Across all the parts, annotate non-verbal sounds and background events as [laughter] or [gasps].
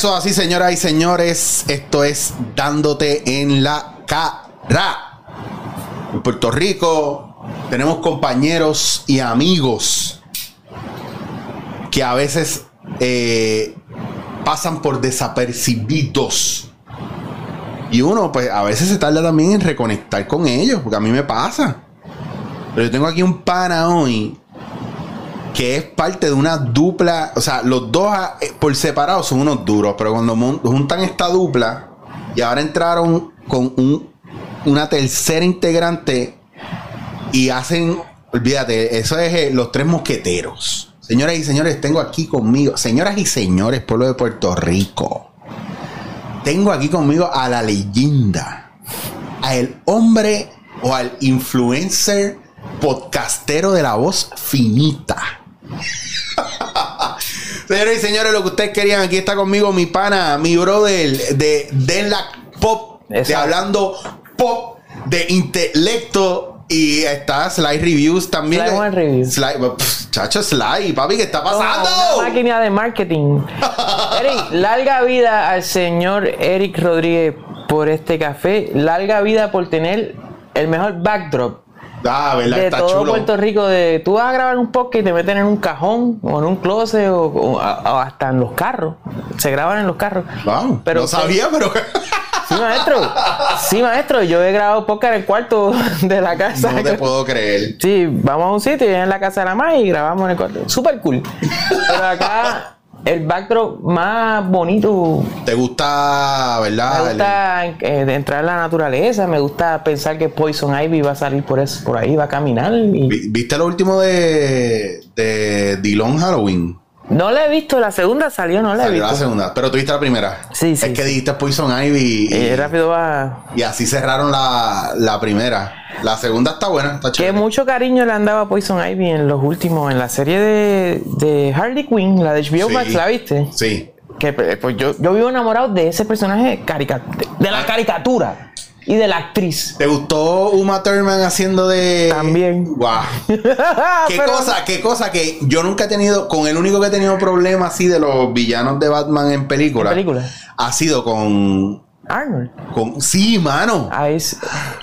Eso así, señoras y señores, esto es dándote en la cara. En Puerto Rico tenemos compañeros y amigos que a veces eh, pasan por desapercibidos. Y uno, pues, a veces se tarda también en reconectar con ellos, porque a mí me pasa. Pero yo tengo aquí un pana hoy que es parte de una dupla. O sea, los dos ah, eh, por separado son unos duros, pero cuando juntan esta dupla y ahora entraron con un- una tercera integrante y hacen, olvídate, eso es eh, los tres mosqueteros. Señoras y señores, tengo aquí conmigo, señoras y señores, pueblo de Puerto Rico, tengo aquí conmigo a la leyenda, al hombre o al influencer podcastero de la voz finita. [laughs] Señores y señores, lo que ustedes querían, aquí está conmigo mi pana, mi brother de, de la pop, de Exacto. hablando pop, de intelecto y está Sly Reviews también. Sly One Reviews. Sly, pff, chacho, Sly, papi, ¿qué está pasando? Una máquina de marketing. [laughs] Eric, larga vida al señor Eric Rodríguez por este café. Larga vida por tener el mejor backdrop Ah, ¿verdad? de está todo chulo. Puerto Rico. De, tú vas a grabar un podcast y te meten en un cajón o en un closet o, o- o hasta en los carros. Se graban en los carros. Wow, Pero no sabía, pero Sí, maestro. Sí, maestro. Yo he grabado podcast en el cuarto [laughs] de la casa. no te puedo creer. Sí, vamos a un sitio y en la casa de la madre y grabamos en el cuarto. Super cool. Pero acá el backdrop más bonito. ¿Te gusta, verdad? Me gusta eh, de entrar en la naturaleza. Me gusta pensar que Poison Ivy va a salir por, eso, por ahí, va a caminar. y- ¿Viste lo último de, de Dillon Halloween? No la he visto. La segunda salió, no la he Salió la visto. segunda, pero tuviste la primera. Sí, sí, Es que dijiste Poison Ivy y, Eh, rápido va. y así cerraron la, la primera. La segunda está buena, está Que chévere. mucho cariño le andaba Poison Ivy en los últimos, en la serie de, de Harley Quinn, la de HBO Sí. Max, ¿la viste? Sí. que eh, pues yo, yo vivo enamorado de ese personaje carica- de, de la caricatura y de la actriz. ¿Te gustó Uma Thurman haciendo de. También. Guau. [laughs] ¿Qué Pero- cosa? ¿Qué cosa? Que yo nunca he tenido. Con el único que he tenido problemas así de los villanos de Batman en película. ¿En película? Ha sido con. Arnold. con sí, mano. Ahí es-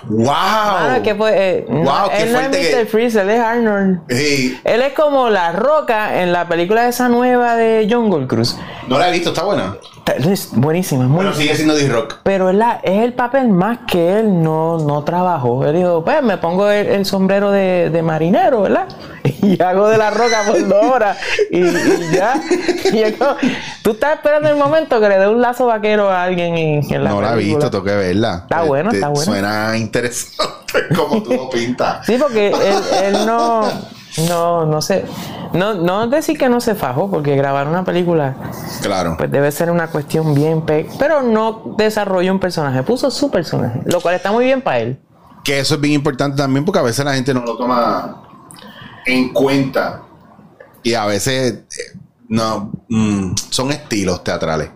¡Wow! Ah, que fue, eh, no, Wow, qué él no es fuerte que- Mr. Freeze, él es Arnold. Ey, Él es como la roca en la película esa nueva de Jungle Cruise. no la he visto, está buena. Es buenísima, es muy Pero sigue siendo D-Rock. Pero es, la- es el papel más que él no, no trabajó. Él dijo, pues me pongo el, el sombrero de, de marinero, ¿verdad? [laughs] Y hago de la roca por dos horas. Y, y ya. [laughs] Y como- tú estás esperando el momento que le dé un lazo vaquero a alguien en, en la no la he película. visto, tengo que verla. Está bueno, está bueno. Suena interesante [laughs] como tú lo pintas. Sí, porque él, él no, no, no sé. No, no decir que no se fajó, porque grabar una película Claro. pues debe ser una cuestión bien... pe- Pero no desarrolló un personaje, puso su personaje, lo cual está muy bien para él. Que eso es bien importante también porque a veces la gente no lo toma en cuenta. Y a veces eh, no mm, son estilos teatrales.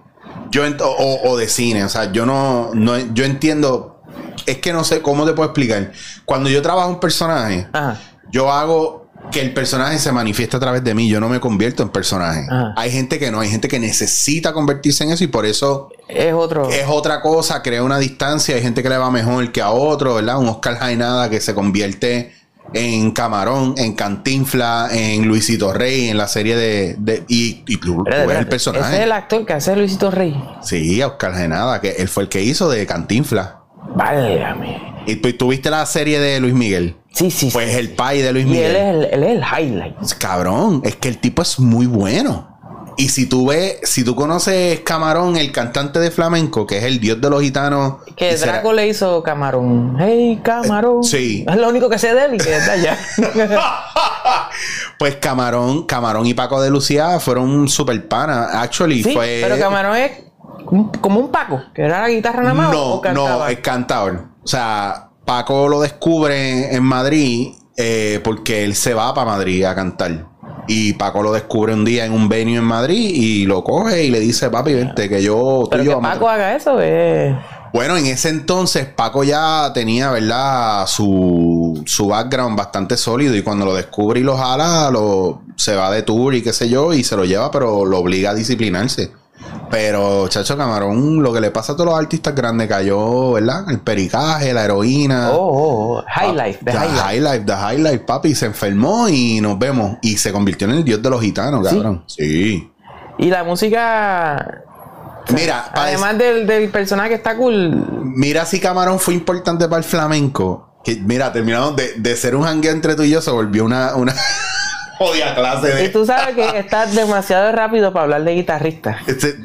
Yo o, o de cine. O sea, yo no, no yo entiendo. Es que no sé cómo te puedo explicar. Cuando yo trabajo un personaje, Ajá. yo hago que el personaje se manifieste a través de mí. Yo no me convierto en personaje. Ajá. Hay gente que no, hay gente que necesita convertirse en eso y por eso Es otro... es otra cosa, crea una distancia. Hay gente que le va mejor que a otro, ¿verdad? Un Oscar Jainada que se convierte en Camarón, en Cantinfla, en Luisito Rey, en la serie de. de- y, y tú, el personaje. Ese es el actor que hace Luisito Rey. Sí, Oscar Jainada, que él fue el que hizo de Cantinfla. Válgame. Y tú, viste la serie de Luis Miguel. Sí, sí, sí. Pues el pai de Luis Y él Miguel. es, el, él es el highlight. Cabrón, es que el tipo es muy bueno. Y si tú ves, si tú conoces Camarón, el cantante de flamenco, que es el dios de los gitanos. Que y será- Draco le hizo Camarón. Hey, Camarón. Eh, sí. Es lo único que sé de él y que es de allá. [laughs] Pues Camarón, Camarón y Paco de Lucía fueron super pana. Actually, sí, fue. pero Camarón es un- como un Paco, que era la guitarra nada más No, o cantaba. no, es cantador. O sea, Paco lo descubre en Madrid eh, porque él se va para Madrid a cantar. Y Paco lo descubre un día en un venue en Madrid y lo coge y le dice, papi, vente, que yo, tú Pero y yo que a Paco haga eso es... Bueno, en ese entonces Paco ya tenía, ¿verdad? Su, su background bastante sólido y cuando lo descubre y lo jala, lo, se va de tour y qué sé yo y se lo lleva, pero lo obliga a disciplinarse. Pero, chacho, Camarón, lo que le pasa a todos los artistas grandes cayó, ¿verdad? El pericaje, la heroína. Oh, oh, oh. High Life, The, high, life. The High Life, papi. Se enfermó y nos vemos. Y se convirtió en el dios de los gitanos, cabrón. Sí. Y la música. Mira, además del, del, personaje que está cool. Mira si Camarón fue importante para el flamenco. Que, mira, terminamos de, de ser un jangueo entre tú y yo, se volvió una, una, Odia clase de. Y tú sabes que estás demasiado rápido para hablar de guitarrista. Este,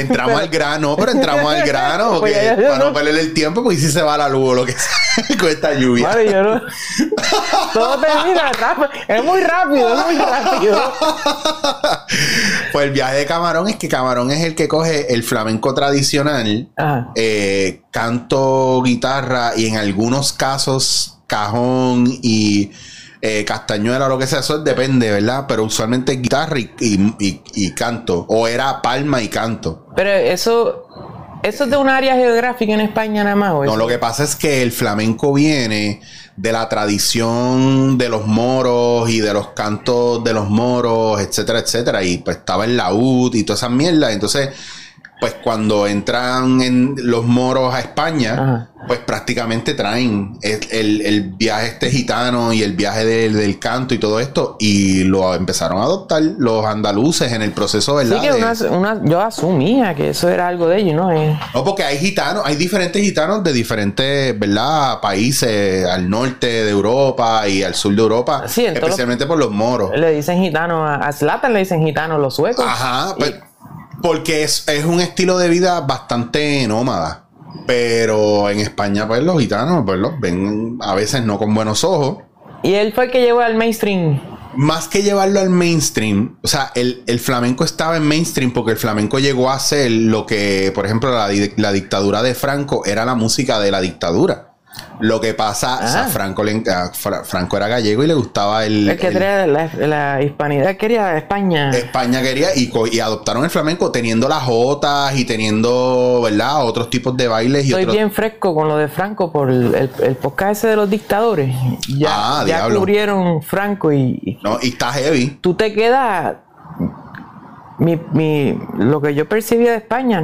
entramos al grano, pero entramos al grano, [laughs] porque pues para no perder el tiempo, pues si se va la luz o lo que [laughs] sea con esta lluvia. Vale, yo no. [laughs] Todo termina rápido. Es muy rápido, es muy rápido. Pues el viaje de Camarón es que Camarón es el que coge el flamenco tradicional, eh, canto, guitarra y en algunos casos cajón y eh, castañuela, lo que sea, eso depende, ¿verdad? Pero usualmente guitarra y, canto, o era palma y canto. Pero eso, eso es de un área geográfica en España nada más. no, lo que pasa es que el flamenco viene de la tradición de los moros y de los cantos de los moros, etcétera, etcétera. Y pues estaba en la UD y todas esas mierdas. Entonces pues cuando entran en los moros a España, pues prácticamente traen el, viaje este gitano y el viaje del canto y todo esto y lo empezaron a adoptar los andaluces en el proceso, ¿verdad? Sí, que una, yo asumía que eso era algo de ellos, ¿no? No, porque hay gitanos, hay diferentes gitanos de diferentes, ¿verdad? Países al norte de Europa y al sur de Europa, especialmente por los moros. Le dicen gitanos, a Slatan le dicen gitanos los suecos. Ajá, pues... Porque es, un estilo de vida bastante nómada. Pero en España, pues los gitanos, pues los ven a veces no con buenos ojos. Y él fue el que llevó al mainstream. Más que llevarlo al mainstream, o sea, el, flamenco estaba en mainstream porque el flamenco llegó a ser lo que, por ejemplo, la, la dictadura de Franco era la música de la dictadura. Lo que pasa, o sea, ah. Franco, Franco era gallego y le gustaba el. El que la, hispanidad, quería España. España quería y, y, adoptaron el flamenco teniendo las jotas y teniendo, ¿verdad? Otros tipos de bailes. Y Estoy bien fresco con lo de Franco por el, el, podcast ese de los dictadores. Ya, ah, ya cubrieron Franco y. No, y está heavy. Tú te quedas. Mi, mi, lo que yo percibía de España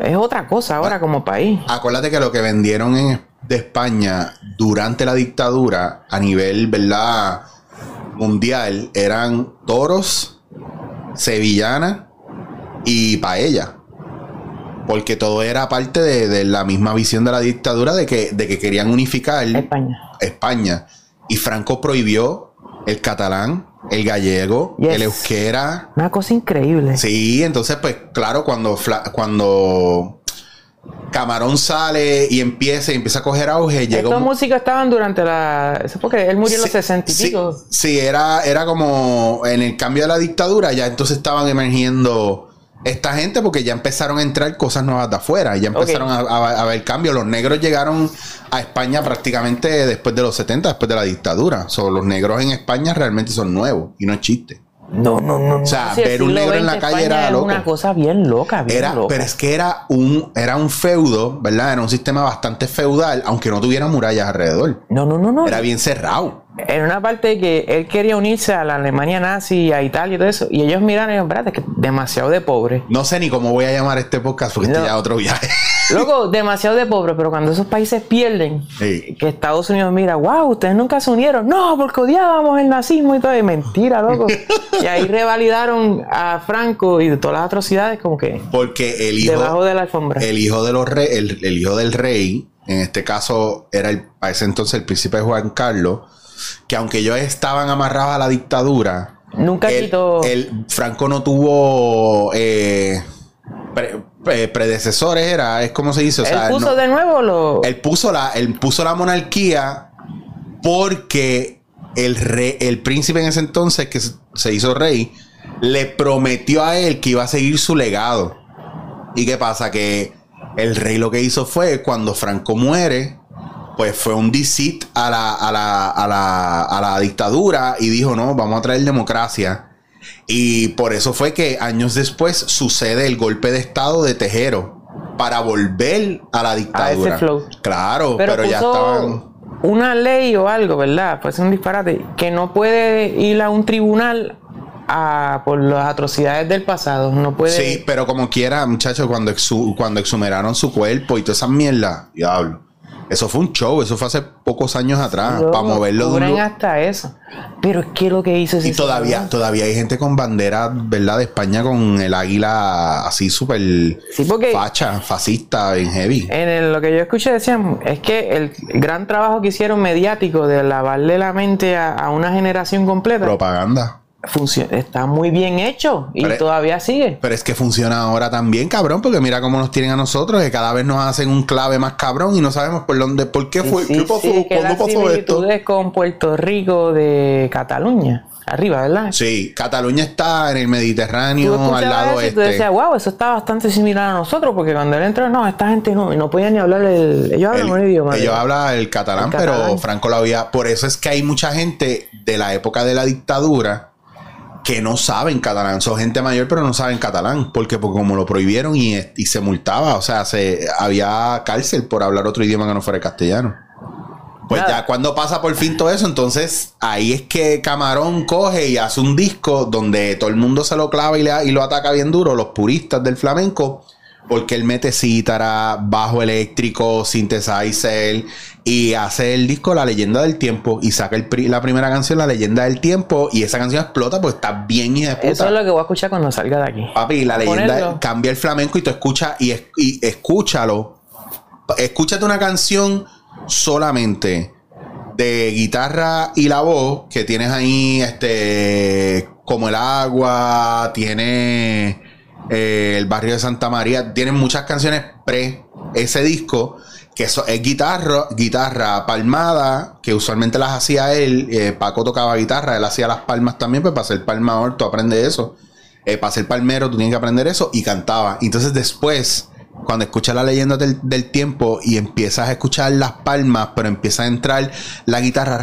es otra cosa ahora como país. Acuérdate que lo que vendieron en de España durante la dictadura a nivel, ¿verdad? Mundial eran toros, sevillana y paella. Porque todo era parte de, la misma visión de la dictadura de que, de que querían unificar España. España. Y Franco prohibió el catalán, el gallego, el euskera. Una cosa increíble. Sí, entonces, pues claro, cuando, cuando Camarón sale y empieza y empieza a coger auge. Estos músicos estaban durante la. Eso porque él murió en los 60 y pico. Sí, era, era como en el cambio de la dictadura, ya entonces estaban emergiendo esta gente porque ya empezaron a entrar cosas nuevas de afuera, ya empezaron a, ver cambio. Los negros llegaron a España prácticamente después de los 70, después de la dictadura. So, los negros en España realmente son nuevos y no es chiste. No, no, no. O sea, ver un negro en la calle era loco. una cosa bien loca, bien era, loca. Pero es que era un, era un feudo, ¿verdad? Era un sistema bastante feudal, aunque no tuviera murallas alrededor. No, no, no, no. Era bien cerrado. En una parte que él quería unirse a la Alemania nazi, a Italia y todo eso, y ellos miran y dicen, espérate, que demasiado de pobre. No sé ni cómo voy a llamar este podcast porque este ya es otro viaje. Loco, demasiado de pobre, pero cuando esos países pierden, que Estados Unidos mira, wow, ustedes nunca se unieron. No, porque odiábamos el nazismo y todo. Es mentira, loco. [laughs] y ahí revalidaron a Franco y de todas las atrocidades, como que. Porque el hijo. Debajo de la alfombra. El hijo de los rey, el, hijo del rey, en este caso era el, a ese entonces el príncipe Juan Carlos, que aunque ellos estaban amarrados a la dictadura. Nunca quitó. El Franco no tuvo. Eh, predecesores era, es como se dice. O él puso de nuevo lo. Él puso la, él puso la monarquía porque el rey, el príncipe en ese entonces que se hizo rey, le prometió a él que iba a seguir su legado. ¿Y qué pasa? Que el rey lo que hizo fue cuando Franco muere, pues fue un deceit a la, a la, a la, a la dictadura y dijo, no, vamos a traer democracia. Y por eso fue que años después sucede el golpe de estado de Tejero para volver a la dictadura. Claro, pero, ya estaban una ley o algo, ¿verdad? Pues un disparate que no puede ir a un tribunal a, por las atrocidades del pasado. No puede. Sí, pero como quiera, muchachos, cuando, exhu- cuando exhumeraron su cuerpo y toda esa mierda, diablo. Eso fue un show, eso fue hace pocos años atrás, para moverlo de un hasta eso. Pero es que lo que hizo ese Y todavía, todavía hay gente con bandera, ¿verdad? De España con el águila así súper Sí, facha, fascista, bien heavy. En el- lo que yo escuché decían es que el gran trabajo que hicieron mediático de lavarle la mente a, a una generación completa Propaganda. Está muy bien hecho y Pero- todavía sigue. Pero es que funciona ahora también, cabrón, porque mira cómo nos tienen a nosotros, que cada vez nos hacen un clave más cabrón y no sabemos por dónde, por qué fue, Sí, qué pasó, sí, cuándo pasó esto. con Puerto Rico de Cataluña, arriba, ¿verdad? Sí, Cataluña está en el Mediterráneo, al lado eso y tú este. decías, wow, eso está bastante similar a nosotros, porque cuando él entró, no, esta gente no, no podía ni hablar el. Ellos hablan El- un idioma. ellos hablan el catalán, El pero catalán. Franco lo había. Por eso es que hay mucha gente de la época de la dictadura que no saben catalán. Son gente mayor, pero no saben catalán. Porque, porque como lo prohibieron y, y se multaba, o sea, se, había cárcel por hablar otro idioma que no fuera el castellano. Pues Nada. ya cuando pasa por fin todo eso, entonces ahí es que Camarón coge y hace un disco donde todo el mundo se lo clava y, le, y lo ataca bien duro, los puristas del flamenco, porque él mete cítara, bajo eléctrico, synthesizer y hace el disco La leyenda del tiempo y saca el pri- la primera canción La leyenda del tiempo y esa canción explota pues está bien hija de puta. Eso es lo que voy a escuchar cuando salga de aquí. Papi, la leyenda Ponerlo. cambia el flamenco y tú escuchas y, es- y escúchalo. Escúchate una canción solamente de guitarra y la voz que tienes ahí, este, como el agua, tiene eh, el barrio de Santa María, tienen muchas canciones pre ese disco que eso es guitarra, guitarra palmada, que usualmente las hacía él, eh, Paco tocaba guitarra, él hacía las palmas también, pues para ser palmador tú aprendes eso. Eh, para ser palmero tú tienes que aprender eso y cantaba. Entonces después, cuando escuchas la leyenda del, del tiempo y empiezas a escuchar las palmas, pero empieza a entrar la guitarra,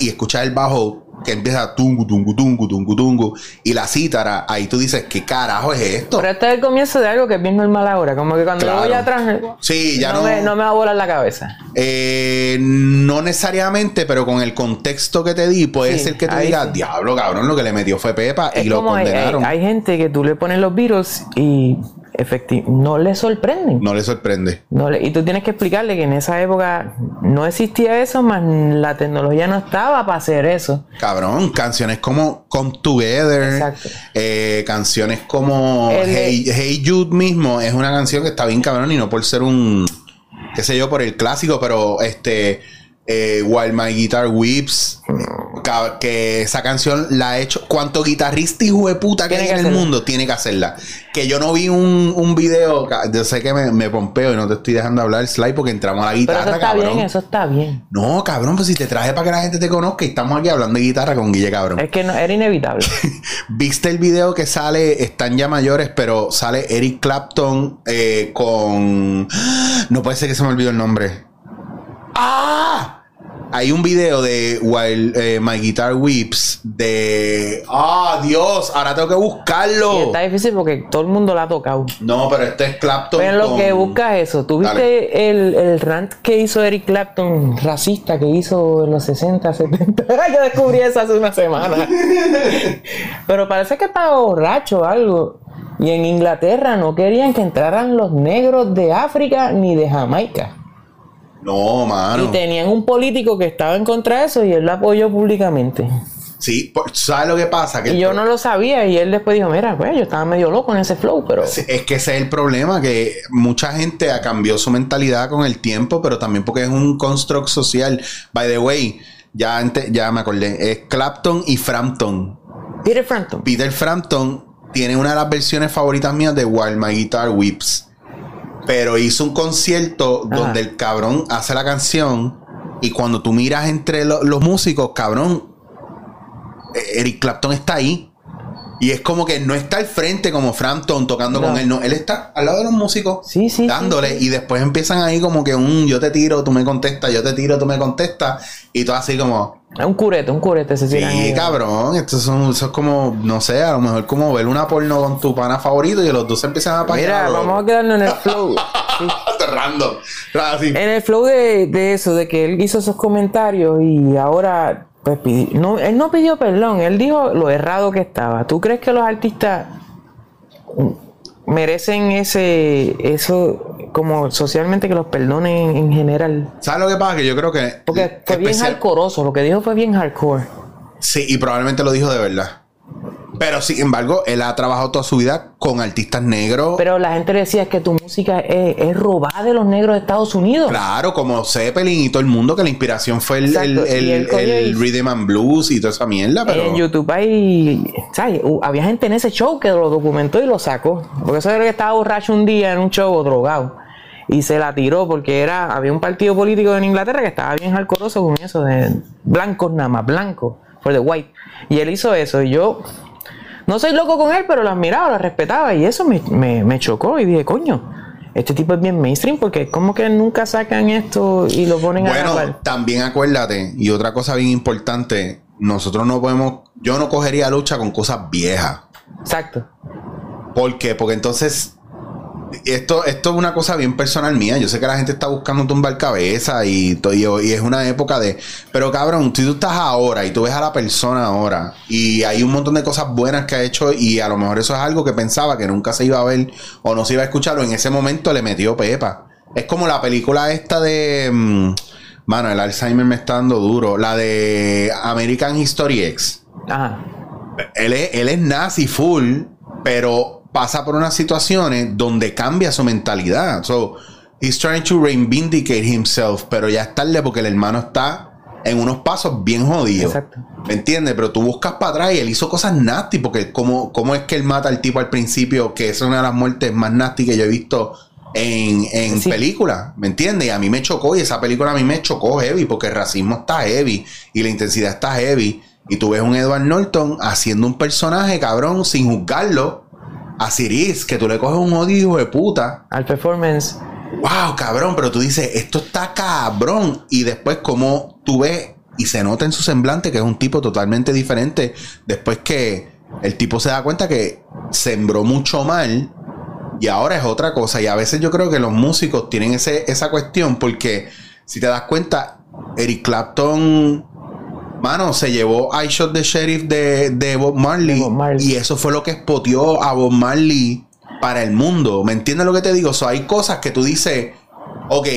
y escuchar el bajo que empieza tungu, tungu, tungu, tungu, tungu, y la cítara, ahí tú dices, ¿qué carajo es esto? Pero este es el comienzo de algo que es bien normal ahora. Como que cuando Claro. voy atrás, Sí, ya no- Me, no me va a volar la cabeza. Eh, no necesariamente, pero con el contexto que te di, puede Sí, ser que tú digas, sí. diablo, cabrón, lo que le metió fue Pepa y lo como hay, hay- condenaron. hay gente que tú le pones los virus y efecti- no le sorprenden. No le sorprende. No le- y tú tienes que explicarle que en esa época no existía eso, más la tecnología no estaba para hacer eso. Cabrón, canciones como Come Together, eh, canciones como El hey, Hey Jude mismo, es una canción que está bien cabrón y no por ser un, qué sé yo, por el clásico, pero este, eh, While My Guitar ca- que esa canción la ha hecho, cuanto guitarrista hijo de puta que hay en el mundo, tiene que hacerla. Que yo no vi un, un video, yo sé que me, me pompeo y no te estoy dejando hablar, Sly, porque entramos a la Pero guitarra, eso está cabrón. bien, eso está bien. No, cabrón, pues si te traje para que la gente te conozca y estamos aquí hablando de guitarra con Guille, cabrón. Es que no, era inevitable. [laughs] ¿Viste el video que sale, están ya mayores, pero sale Eric Clapton eh, con... [gasps] No puede ser que se me olvidó el nombre. ¡Ah! Hay un video de While eh, My Guitar Weeps de... ¡Ah, Dios! Ahora tengo que Y buscarlo. está difícil porque todo el mundo la ha tocado. No, pero este es Clapton Pero lo que busca es eso. ¿Tú viste el, el rant que hizo Eric Clapton, racista, que hizo en los 60, 70? [laughs] Yo descubrí eso hace una semana. [laughs] Pero parece que estaba borracho o algo. Y en Inglaterra no querían que entraran los negros de África ni de Jamaica. No, mano. Y tenían un político que estaba en contra de eso y él lo apoyó públicamente. Sí, ¿sabes lo que pasa? Que Y yo no lo sabía y él después dijo, mira, pues yo estaba medio loco en ese flow, pero... Es que ese es el problema, que mucha gente ha cambiado su mentalidad con el tiempo, pero también porque es un construct social. By the way, ya, ya me acordé, es Clapton y Frampton. Peter Frampton. Peter Frampton tiene una de las versiones favoritas mías de While My Guitar Weeps. Pero hizo un concierto Ajá. donde el cabrón hace la canción y cuando tú miras entre lo- los músicos, cabrón, eh, Eric Clapton está ahí. Y es como que no está al frente como Frampton tocando No. con él, no, él está al lado de los músicos Sí, sí, sí, dándole y después empiezan ahí como que un yo te tiro, tú me contestas, yo te tiro, tú me contestas y todo así como Es un curete, un curete se tiran Sí, cabrón, esto es, un- eso es como, no sé, a lo mejor como ver una porno con tu pana favorito y los dos se empiezan a apagar. Mira, vamos a quedarnos en el flow. [laughs] Sí. Random. Así. En el flow de, de eso, de que él hizo esos comentarios y ahora Pues no, él no pidió perdón, él dijo lo errado que estaba. ¿Tú crees que los artistas merecen ese, eso, como socialmente que los perdonen en general? ¿Sabes lo que pasa? Que yo creo que. Porque fue bien hardcoreoso, lo que dijo fue bien hardcore. Sí, y probablemente lo dijo de verdad. Pero sin embargo, él ha trabajado toda su vida con artistas negros. Pero la gente le decía que tu música es, es robada de los negros de Estados Unidos. Claro, como Zeppelin y todo el mundo, que la inspiración fue el, el, el- Rhythm and Blues y toda esa mierda, pero. En YouTube hay, ¿sabes? Había gente en ese show que lo documentó y lo sacó. Porque eso era que estaba borracho un día en un show o drogado. Y se la tiró porque era, había un partido político en Inglaterra que estaba bien alcoroso con eso de blancos nada más, blanco, for the white. Y él hizo eso. Y yo no soy loco con él, pero lo admiraba, lo respetaba. Y eso me, me- me chocó. Y dije, coño, este tipo es bien mainstream porque como que nunca sacan esto y lo ponen a Bueno, también acuérdate, y otra cosa bien importante, nosotros no podemos, yo no cogería lucha con cosas viejas. Exacto. ¿Por qué? Porque entonces, esto, esto es una cosa bien personal mía. Yo sé que la gente está buscando tumbar cabeza y, to- y, y es una época de... Pero cabrón, si tú estás ahora y tú ves a la persona ahora y hay un montón de cosas buenas que ha hecho y a lo mejor eso es algo que pensaba que nunca se iba a ver o no se iba a escuchar o en ese momento le metió pepa. Es como la película esta de... mm, Mano, el Alzheimer me está dando duro. La de American History X Ajá. él es, él es nazi full, pero pasa por unas situaciones donde cambia su mentalidad. So, he's trying to reivindicate himself, pero ya es tarde porque el hermano está en unos pasos bien jodidos. Exacto. ¿Me entiendes? Pero tú buscas para atrás y él hizo cosas nasty, porque cómo, cómo es que él mata al tipo al principio, que es una de las muertes más nasty que yo he visto en, en Sí. película, ¿me entiendes? Y a mí me chocó, y esa película a mí me chocó heavy, porque el racismo está heavy y la intensidad está heavy. Y tú ves un Edward Norton haciendo un personaje, cabrón, sin juzgarlo, a Siris, que tú le coges un odio hijo de puta. Al performance. Wow, cabrón, pero tú dices, esto está cabrón. Y después, como tú ves y se nota en su semblante que es un tipo totalmente diferente, después que el tipo se da cuenta que sembró mucho mal y ahora es otra cosa. Y a veces yo creo que los músicos tienen ese, esa cuestión porque si te das cuenta, Eric Clapton, mano, se llevó I Shot the Sheriff de, de Bob Marley, De Bob Marley. y eso fue lo que expotió a Bob Marley para el mundo. ¿Me entiendes lo que te digo? So, hay cosas que tú dices, ok,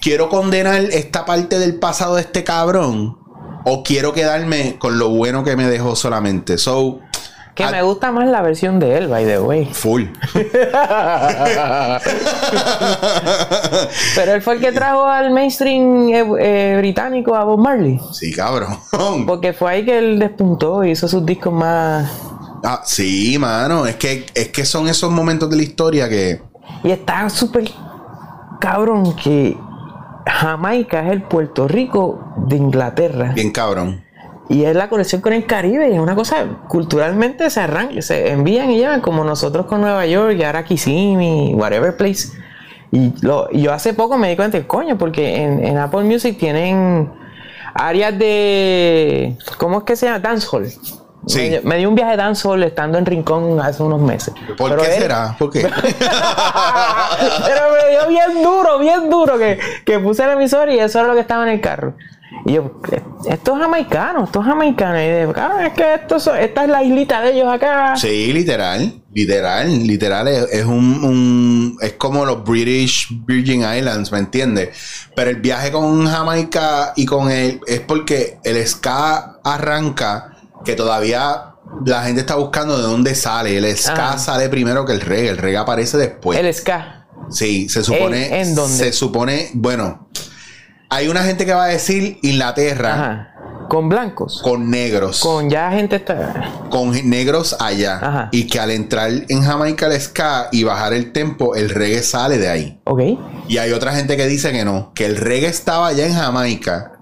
quiero condenar esta parte del pasado de este cabrón o quiero quedarme con lo bueno que me dejó solamente. So, Que a- me gusta más la versión de él, by the way. full. [laughs] Pero él fue el que trajo al mainstream eh, eh, británico a Bob Marley. sí, cabrón. [laughs] Porque fue ahí que él despuntó y hizo sus discos más. Ah, sí, mano. Es que, es que son esos momentos de la historia que. Y está súper cabrón que Jamaica es el Puerto Rico de Inglaterra. Bien cabrón. Y es la conexión con el Caribe. Y es una cosa, culturalmente se arranca, se envían y llevan, como nosotros con Nueva York y ahora Kissimmee, whatever place. Y lo, yo hace poco me di cuenta, coño, porque en, en Apple Music tienen áreas de. ¿Cómo es que se llama? Dancehall. Sí. Me, me di un viaje de dancehall estando en Rincón hace unos meses. ¿Por Pero qué él- será? ¿Por qué? [laughs] Pero me dio bien duro, bien duro que, que puse el emisor y eso era lo que estaba en el carro. Y yo, esto es jamaicano, esto es jamaicano. Y yo, cabrón, es que esto, esta es la islita de ellos acá. Sí, literal, literal, literal es, es un, un- es como los British Virgin Islands, ¿me entiendes? Pero el viaje con Jamaica y con él es porque el ska arranca que todavía la gente está buscando de dónde sale. El ska Ah. sale primero que el reggae, el reggae aparece después. El ska. Sí, se supone. ¿En- en dónde? Se supone, bueno, hay una gente que va a decir Inglaterra Ajá. Con blancos. con negros. Con ya gente está. con negros allá. Ajá. Y que al entrar en Jamaica el ska y bajar el tempo, el reggae sale de ahí. Ok. Y hay otra gente que dice que no, que el reggae estaba allá en Jamaica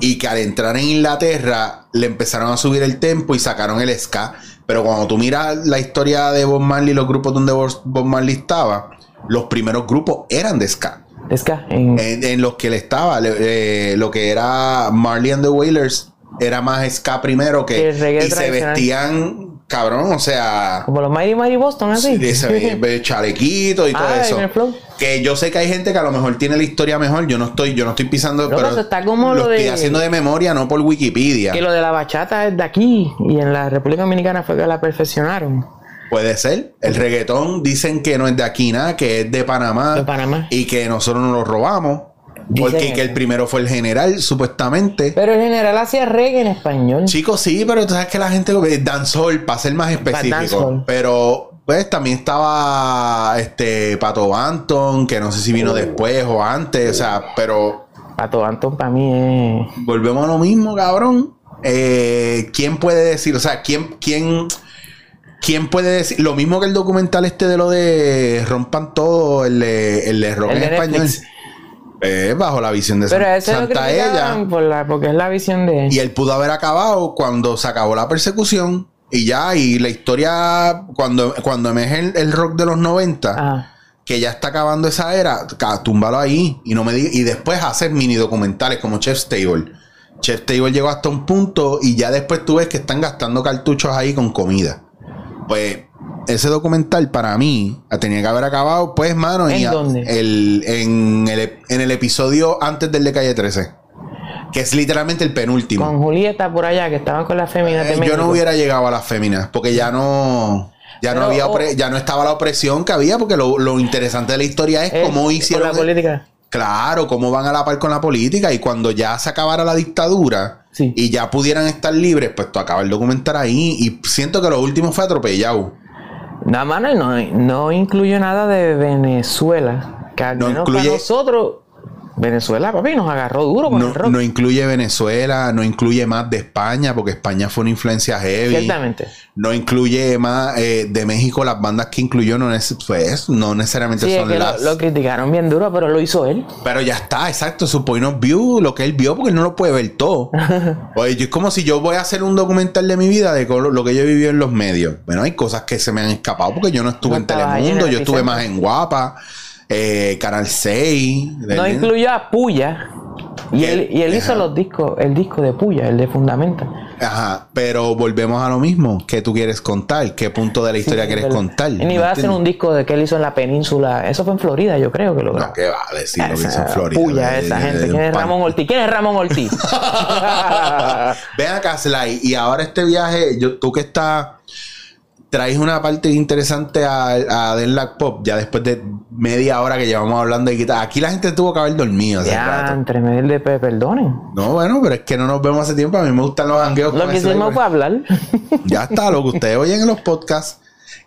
y que al entrar en Inglaterra le empezaron a subir el tempo y sacaron el ska. Pero cuando tú miras la historia de Bob Marley, los grupos donde Bob Bob Marley estaba, los primeros grupos eran de ska. Ska. En, En, en los que él estaba, le- eh, lo que era Marley and the Wailers, era más ska primero que. Y se vestían, cabrón, o sea. como los Mighty Mighty Boston, así. de [laughs] chalequito y todo Ah, eso. el flow. Que yo sé que hay gente que a lo mejor tiene la historia mejor. Yo no estoy, yo no estoy pisando, pero eso está como lo lo estoy de- haciendo de memoria, no por Wikipedia. Que lo de la bachata es de aquí y en la República Dominicana fue que la perfeccionaron. Puede ser. El reggaetón dicen que no es de aquí nada, que es de Panamá. De Panamá. Y que nosotros nos lo robamos. Dicen porque que el primero fue el general, supuestamente. Pero en general hacía reggae en español. Chicos, sí, pero tú sabes que la gente lo ve dancehall, para ser más específico. Pero, pues, también estaba este Pato Banton, que no sé si vino después o antes, o sea, pero Pato Anton para mí es. volvemos a lo mismo, cabrón. Eh, ¿Quién puede decir? O sea, ¿quién, quién, quién puede decir? Lo mismo que el documental este de lo de rompan todo, el de, el de rock El en de español. Eh, bajo la visión de Pero San- ese Santa Ella. por la, porque es la visión de. Y él pudo haber acabado cuando se acabó la persecución. Y ya, y la historia, cuando, cuando emerge el, el rock de los 90, Ah, que ya está acabando esa era, túmbalo ahí. Y no me diga- y después hacer mini documentales como Chef's Table. Chef's Table llegó hasta un punto y ya después tú ves que están gastando cartuchos ahí con comida. Pues ese documental para mí tenía que haber acabado, pues, mano, ¿En y a- dónde? El, en, el, ep- en el episodio antes del de Calle 13. Que es literalmente el penúltimo. con Julieta por allá, que estaban con las féminas Eh, yo no hubiera llegado a las féminas porque ya no ya no había oh. ya no estaba la opresión que había porque lo, lo interesante de la historia es Eh, cómo con hicieron la política. claro cómo van a la par con la política y cuando ya se acabara la dictadura Sí. y ya pudieran estar libres pues tú acabas el documental ahí y siento que lo último fue atropellado Nada más no, no incluye nada de Venezuela. Que al No menos incluye- para nosotros, Venezuela, papi, nos agarró duro con no, el rock. no incluye Venezuela no incluye más de España porque España fue una influencia heavy Ciertamente. no incluye más eh, de México las bandas que incluyó no, neces- pues, no necesariamente Sí, es son que lo, las lo criticaron bien duro, pero lo hizo él. Pero ya está, exacto. Su point of view, lo que él vio, porque él no lo puede ver todo. [laughs] Oye, yo- es como si yo voy a hacer un documental de mi vida de lo que yo he vivido en los medios. Bueno, hay cosas que se me han escapado porque yo no estuve No en Telemundo, el yo estuve más en Guapa, eh, Canal 6. No incluyó a Puya. Y él, y él hizo los discos, el disco de Puya, el de Fundamenta. Ajá, pero volvemos a lo mismo. ¿Qué tú quieres contar? ¿Qué punto de la historia Sí, quieres pero- contar? Y ni ¿No va a hacer un disco de que él hizo en la península. Eso fue en Florida, yo creo que lo grabó. No, ¿qué va a decir lo que hizo en Florida? Puya, esa de- gente. de ¿Quién es pan- Ramón Ortiz? ¿Quién es Ramón Ortiz? [laughs] Ven acá, Sly, y ahora este viaje, yo, tú que estás, traes una parte interesante a, a The Lack Pop, ya después de media hora que llevamos hablando de guitarra. Aquí la gente tuvo que haber dormido ya, entre medio de pe- perdonen. No, bueno, pero es que no nos vemos hace tiempo. A mí me gustan los hangueos Lo que hicimos fue hablar. Ya está, lo que ustedes oyen en los podcasts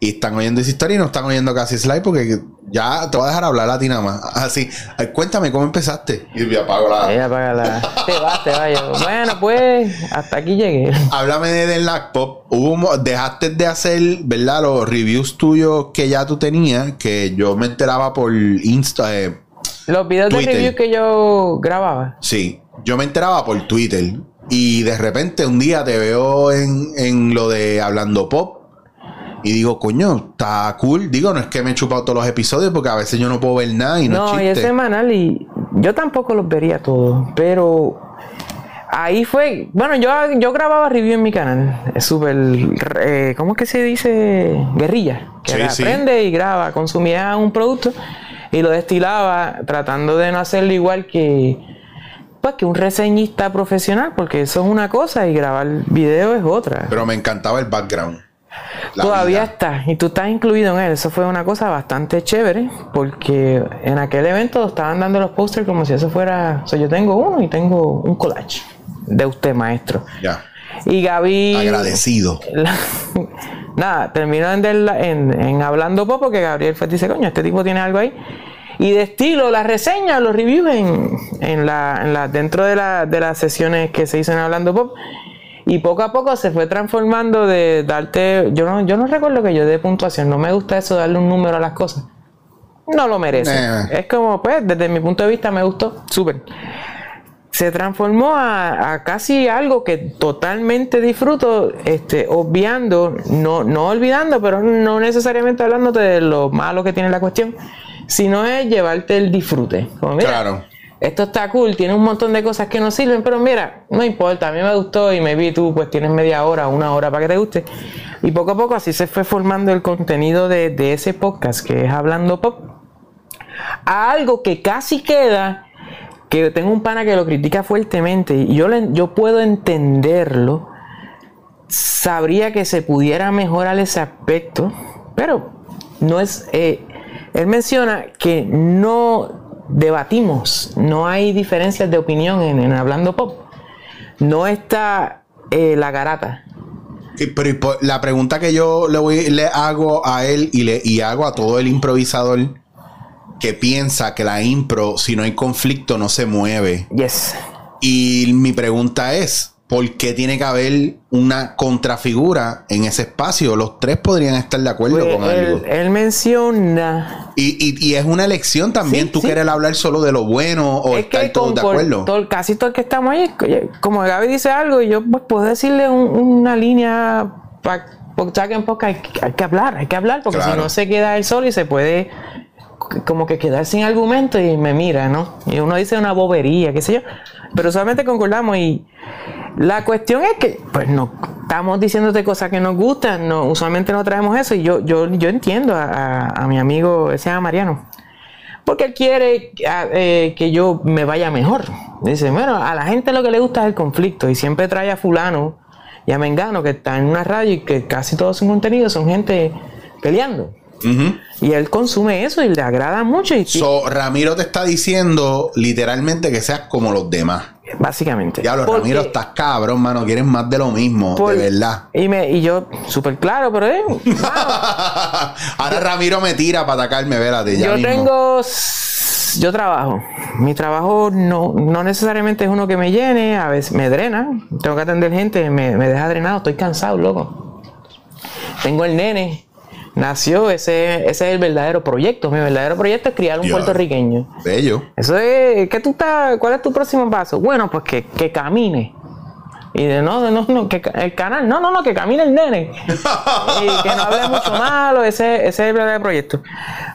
y están oyendo esa historia y no están oyendo casi Sly porque ya te voy a dejar hablar a ti nada más. Así, ay, cuéntame cómo empezaste. Y me apago la... Ella paga la. Te vas, te vas. Yo, Bueno, pues hasta aquí llegué. Háblame de Lack Pop. Hubo, dejaste de hacer, ¿verdad? Los reviews tuyos que ya tú tenías, que yo me enteraba por Insta. eh, Los videos Twitter. de review que yo grababa. sí, yo me enteraba por Twitter. Y de repente un día te veo en, en lo de Hablando Pop. Y digo, coño, está cool. Digo, no es que me he chupado todos los episodios porque a veces yo no puedo ver nada y no, No, es y es chiste. semanal y yo tampoco los vería todos, pero ahí fue, bueno, yo, yo grababa review en mi canal, es súper, eh, ¿cómo es que se dice? Guerrilla, que Sí, era, sí. prende y graba, consumía un producto y lo destilaba tratando de no hacerlo igual que, pues, que un reseñista profesional, porque eso es una cosa y grabar video es otra. Pero me encantaba el background. La Todavía vida. está, y tú estás incluido en él. Eso fue una cosa bastante chévere, porque en aquel evento estaban dando los pósters como si eso fuera. O sea, yo tengo uno y tengo un collage de usted, maestro. Ya. Y Gaby. Agradecido. la- nada, terminó en, en- en hablando poco porque Gabriel fue dice, coño, este tipo tiene algo ahí. Y de estilo, las reseñas, los reviews en, en la, en la- dentro de, la- de las sesiones que se hizo en Hablando Pop. Y poco a poco se fue transformando de darte. Yo no, yo no recuerdo que yo dé puntuación. No me gusta eso darle un número a las cosas. No lo merece. Eh. Es como, pues, desde mi punto de vista me gustó. Súper se transformó a, a casi algo que totalmente disfruto, este, obviando, no, no olvidando, pero no necesariamente hablándote de lo malo que tiene la cuestión, sino es llevarte el disfrute. Como, mira, Claro. Esto está cool, tiene un montón de cosas que no sirven, pero mira, no importa, a mí me gustó y me vi tú, pues tienes media hora, una hora para que te guste. Y poco a poco así se fue formando el contenido de, de ese podcast que es Hablando Pop. a algo que casi queda, que tengo un pana que lo critica fuertemente y yo, le- yo puedo entenderlo, sabría que se pudiera mejorar ese aspecto, pero no es... eh, él menciona que no debatimos, no hay diferencias de opinión en, en Hablando Pop. No está eh, la garata. Y- Pero por- la pregunta que yo le, voy, le hago a él y le y hago a todo el improvisador que piensa que la impro, si no hay conflicto, no se mueve. Yes. Y mi pregunta es, ¿por qué tiene que haber una contrafigura en ese espacio? Los tres podrían estar de acuerdo Pues, con algo. él, él menciona Y, y- y es una elección también. Sí, Tú sí. quieres hablar solo de lo bueno o es estar que todos de acuerdo. todo- casi todo el que estamos ahí, como Gaby dice algo, y yo pues, puedo decirle un- una línea para que en poca, hay, que- hablar, hay que hablar, porque Claro. si no se queda él solo y se puede como que quedar sin argumento y me mira, ¿no? Y uno dice una bobería, qué sé yo, pero solamente concordamos y la cuestión es que, pues no estamos diciéndote cosas que nos gustan, no, usualmente no traemos eso y yo, yo, yo entiendo a, a- a mi amigo, ese se llama Mariano, porque él quiere ah, eh, que yo me vaya mejor. Dice, bueno, a la gente lo que le gusta es el conflicto y siempre trae a fulano y a Mengano que está en una radio y que casi todos sus contenidos son gente peleando. Y él consume eso y le agrada mucho y So, Ramiro te está diciendo literalmente que seas como los demás. Básicamente. Diablo, Porque- Ramiro, estás cabrón, mano. Quieres más de lo mismo, por- de verdad. Y, me, y yo, súper claro, pero eh, [laughs] Ahora Ramiro me tira para atacarme, vélate. Ya yo mismo. tengo. Yo trabajo. Mi trabajo no, no necesariamente es uno que me llene, a veces me drena. Tengo que atender gente, me, me deja drenado, estoy cansado, loco. Tengo el nene, nació, ese, ese es el verdadero proyecto. Mi verdadero proyecto es criar un puertorriqueño. Bello. Eso es, ¿qué tú estás, ¿cuál es tu próximo paso? Bueno, pues que, que camine. Y de no, no, no, que el canal, no, no, no, que camine el nene. [laughs] y que no hable mucho malo, ese, ese es el verdadero proyecto.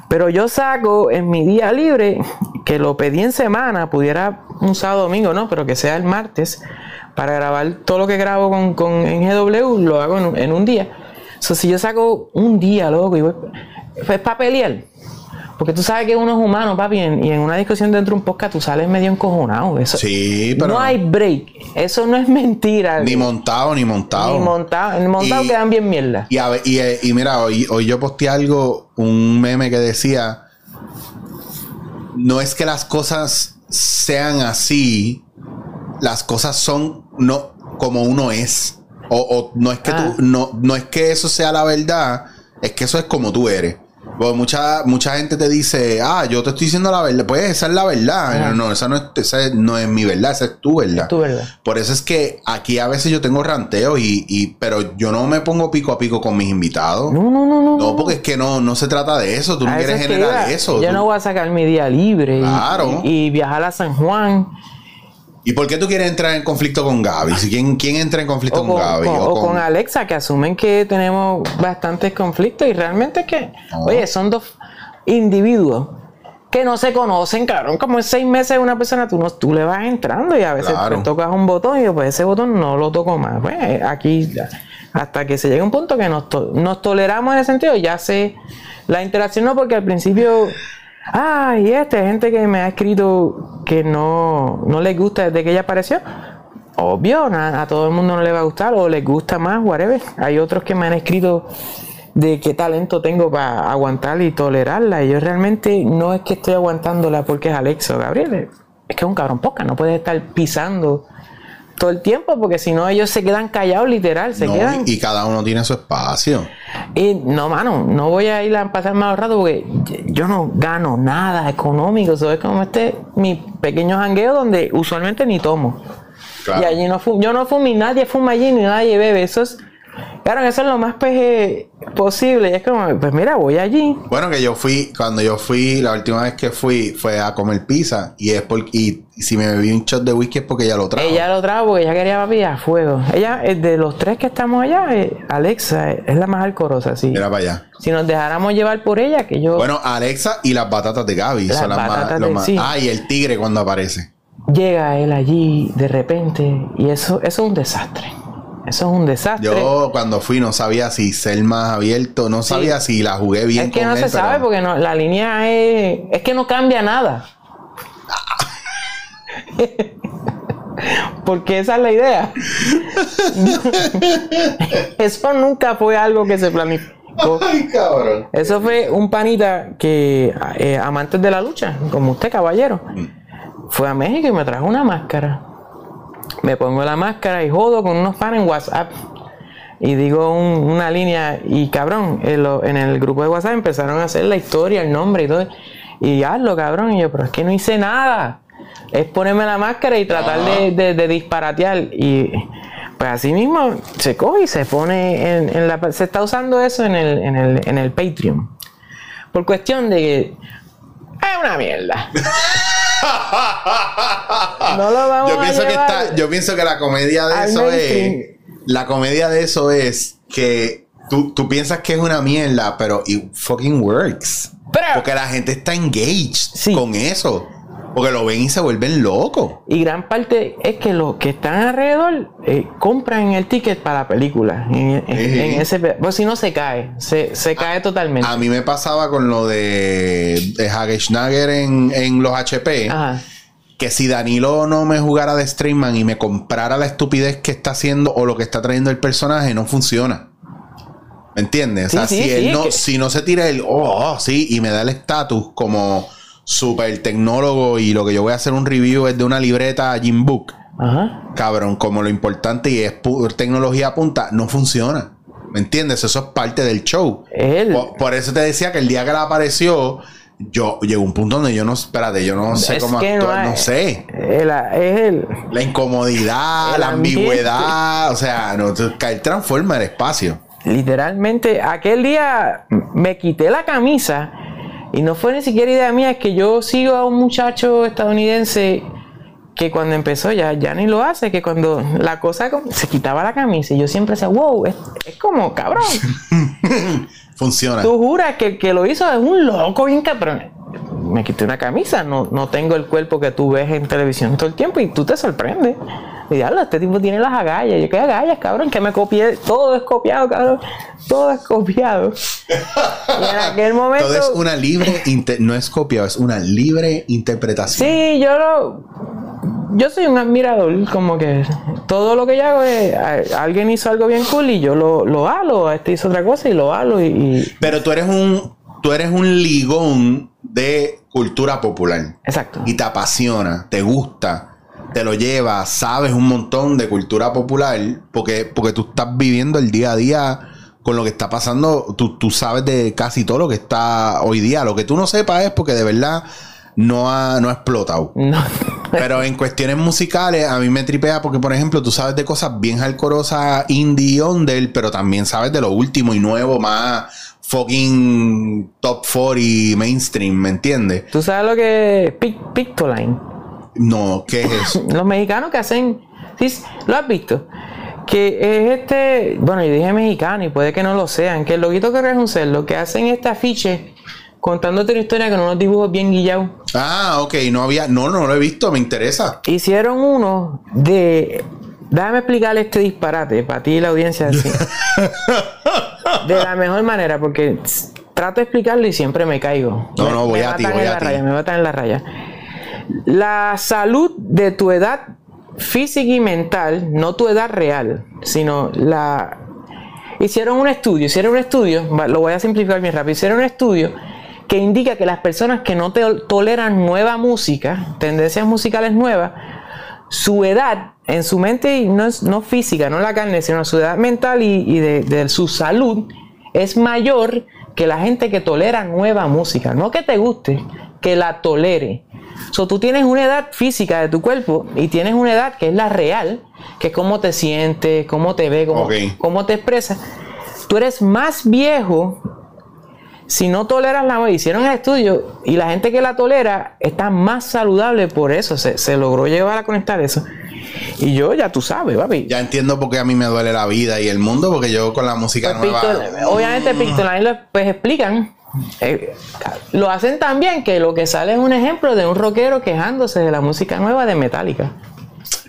Pero yo saco en mi día libre, que lo pedí en semana, pudiera un sábado domingo, no, pero que sea el martes, para grabar todo lo que grabo con, con lo hago en un día. So, si yo saco un día, loco, y voy, es para pelear. Porque tú sabes que uno es humano, papi, y en una discusión dentro de un podcast tú sales medio encojonado. Eso, Sí, pero no hay break. Eso no es mentira. ni montado, ni montado. Ni montado. Ni montado Y- quedan bien mierda. Y, a y, eh, y mira, hoy, hoy yo posteé algo, un meme que decía, no es que las cosas sean así, las cosas son no como uno es. O, o no es que Ah. tú, no, no es que eso sea la verdad, es que eso es como tú eres. Porque mucha, mucha gente te dice, ah, yo te estoy diciendo la verdad. Pues esa es la verdad. Ajá. No, esa no es, esa no es mi verdad, esa es tu verdad. Tu verdad. Por eso es que aquí a veces yo tengo ranteos y, y- pero yo no me pongo pico a pico con mis invitados. No, no, no, no. No, porque es que no, no se trata de eso. Tú no A quieres es generar iba. eso. Yo Tú- no voy a sacar mi día libre Claro. y, y viajar a San Juan ¿Y por qué tú quieres entrar en conflicto con Gaby? ¿Quién, quién entra en conflicto o con, con, Gaby? con- O o con- con Alexa, que asumen que tenemos bastantes conflictos y realmente es que, No. oye, son dos individuos que no se conocen, cabrón. Como en seis meses una persona, tú, no, tú le vas entrando y a veces Claro. te tocas un botón y yo, pues ese botón no lo toco más. Pues aquí, hasta que se llegue un punto que nos, to- nos toleramos en ese sentido, ya sé la interacción, no, porque al principio. Ay, este, gente que me ha escrito que no, no les gusta desde que ella apareció. Obvio, na- a, todo el mundo no le va a gustar o les gusta más, whatever. Hay otros que me han escrito de qué talento tengo para aguantar y tolerarla. Y yo realmente no es que estoy aguantándola porque es Alexa o Gabriel. Es que es un cabrón poca, no puedes estar pisando todo el tiempo porque si no ellos se quedan callados literal, se No, quedan... y, cada uno tiene su espacio. Y no, mano, no voy a ir a pasar más rato porque yo no gano nada económico. Eso es como este mi pequeño jangueo donde usualmente ni tomo. Claro. Y allí no fumo, yo no fumo y nadie fuma allí ni nadie bebe. Eso es, claro, eso es lo más peje posible. Y es como, pues mira, voy allí. Bueno, que yo fui, cuando yo fui, la última vez que fui fue a comer pizza y es porque, y, y si me bebí un shot de whisky es porque ella lo trajo. Ella lo trajo porque ella quería papi a fuego. Ella, eh, de los tres que estamos allá, eh, Alexa eh, es la más alcorosa, sí. Mira para allá. Si nos dejáramos llevar por ella, que yo Bueno, Alexa y las batatas de Gaby Las son las más, batatas de- más- sí. Ah, y el tigre cuando aparece. llega él allí de repente y eso, eso es un desastre. Eso es un desastre. Yo cuando fui no sabía si ser más abierto, no sabía si la jugué bien. es que con no él, se sabe pero- porque no, la línea es. Es que no cambia nada. [laughs] porque esa es la idea. [laughs] Eso nunca fue algo que se planificó. Ay, cabrón. Eso fue un panita que, eh, amantes de la lucha, como usted, caballero, fue a México y me trajo una máscara. Me pongo la máscara y jodo con unos fans en WhatsApp. Y digo un- una línea, y cabrón, en, el grupo de WhatsApp empezaron a hacer la historia, el nombre y todo. Y hazlo, cabrón. Y yo, pero es que no hice nada. Es ponerme la máscara y tratar de, disparatear. Y pues así mismo se coge y se pone en, la. Se está usando eso en el, en el, en el Patreon. Por cuestión de que. Es una mierda. [laughs] No lo vamos yo a pienso que llevar está, yo pienso que la comedia de al eso mainstream. es. La comedia de eso es que tú, tú piensas que es una mierda, pero it fucking works. Pero- Porque la gente está engaged Sí. con eso. Porque lo ven y se vuelven locos. Y gran parte es que los que están alrededor eh, compran el ticket para la película. En, en- Sí. en ese, pues si no se cae, se, se cae totalmente. A mí me pasaba con lo de, de Hageschnagger en, en los HP. Ajá. que si Danilo no me jugara de Streamman y me comprara la estupidez que está haciendo o lo que está trayendo el personaje, no funciona. ¿Me entiendes? O sea, sí, si, sí, él no, que- si no se tira el, oh, oh, sí, y me da el estatus como super tecnólogo y lo que yo voy a hacer un review es de una libreta Jim Book, Ajá. cabrón, como lo importante y es tecnología punta, no funciona. ¿Me entiendes? Eso es parte del show. Él. Por, por eso te decía que el día que la apareció, yo llegó un punto donde yo no, espérate, yo no sé Es cómo no actuar, no, sé. el- es el. La incomodidad, El la ambigüedad, o sea, no, él transforma el espacio. Literalmente, aquel día me quité la camisa y no fue ni siquiera idea mía, es que yo sigo a un muchacho estadounidense que cuando empezó ya, ya ni lo hace, que cuando la cosa se quitaba la camisa y yo siempre decía, wow, es, es como cabrón. [laughs] Funciona. Tú juras que el que lo hizo es un loco bien cabrón. Me quité una camisa, no, no tengo el cuerpo que tú ves en televisión todo el tiempo y tú te sorprendes. Y este tipo tiene las agallas. Yo, ¿qué agallas, cabrón? Que me copié. Todo es copiado, cabrón. Todo es copiado. Y en aquel momento. [laughs] Todo es una libre, no es copiado, es una libre interpretación. Sí, yo lo. Yo soy un admirador, como que todo lo que yo hago es. a- Alguien hizo algo bien cool y yo lo, lo halo. Este hizo otra cosa y lo halo. Y, y- Pero tú eres un, tú eres un ligón de cultura popular. Exacto. Y te apasiona, te gusta, te lo llevas, sabes un montón de cultura popular, porque, porque tú estás viviendo el día a día con lo que está pasando, tú, tú sabes de casi todo lo que está hoy día. Lo que tú no sepas es porque de verdad no ha, no ha explotado. [laughs] No. Pero en cuestiones musicales, a mí me tripea porque, por ejemplo, tú sabes de cosas bien hardcoreosas indie under, pero también sabes de lo último y nuevo, más fucking top 40 mainstream, ¿me entiendes? ¿Tú sabes lo que Pictoline? No, ¿qué es eso? [laughs] Los mexicanos que hacen. ¿sí? ¿Lo has visto? Que es este. Bueno, yo dije mexicano y puede que no lo sean. Que el loguito que es un cerdo, que hacen este afiche contándote una historia con unos dibujos bien guillados. Ah, ok, no había, no, no lo he visto, me interesa. Hicieron uno de. Déjame explicarle este disparate para ti y la audiencia así. [laughs] de la mejor manera, porque trato de explicarlo y siempre me caigo. No, Me- no, voy me a ti, voy en a la ti. raya, me matan en la raya. La salud de tu edad física y mental, no tu edad real, sino la. Hicieron un estudio, hicieron un estudio, lo voy a simplificar bien rápido, hicieron un estudio que indica que las personas que no toleran nueva música, tendencias musicales nuevas, su edad en su mente, no no física, no la carne, sino su edad mental y, de su salud es mayor que la gente que tolera nueva música. No que te guste, que la tolere. So, tú tienes una edad física de tu cuerpo y tienes una edad que es la real, que es cómo te sientes, cómo te ves, cómo, cómo te expresas. Tú eres más viejo si no toleras la hicieron el estudio y la gente que la tolera está más saludable por eso. Se, se logró llevar a conectar eso. Y yo, ya tú sabes, papi. Ya entiendo por qué a mí me duele la vida y el mundo, porque yo con la música Pues nueva. Pictol- obviamente Pictoline lo pues, explican. Eh, lo hacen tan bien que lo que sale es un ejemplo de un rockero quejándose de la música nueva de Metallica.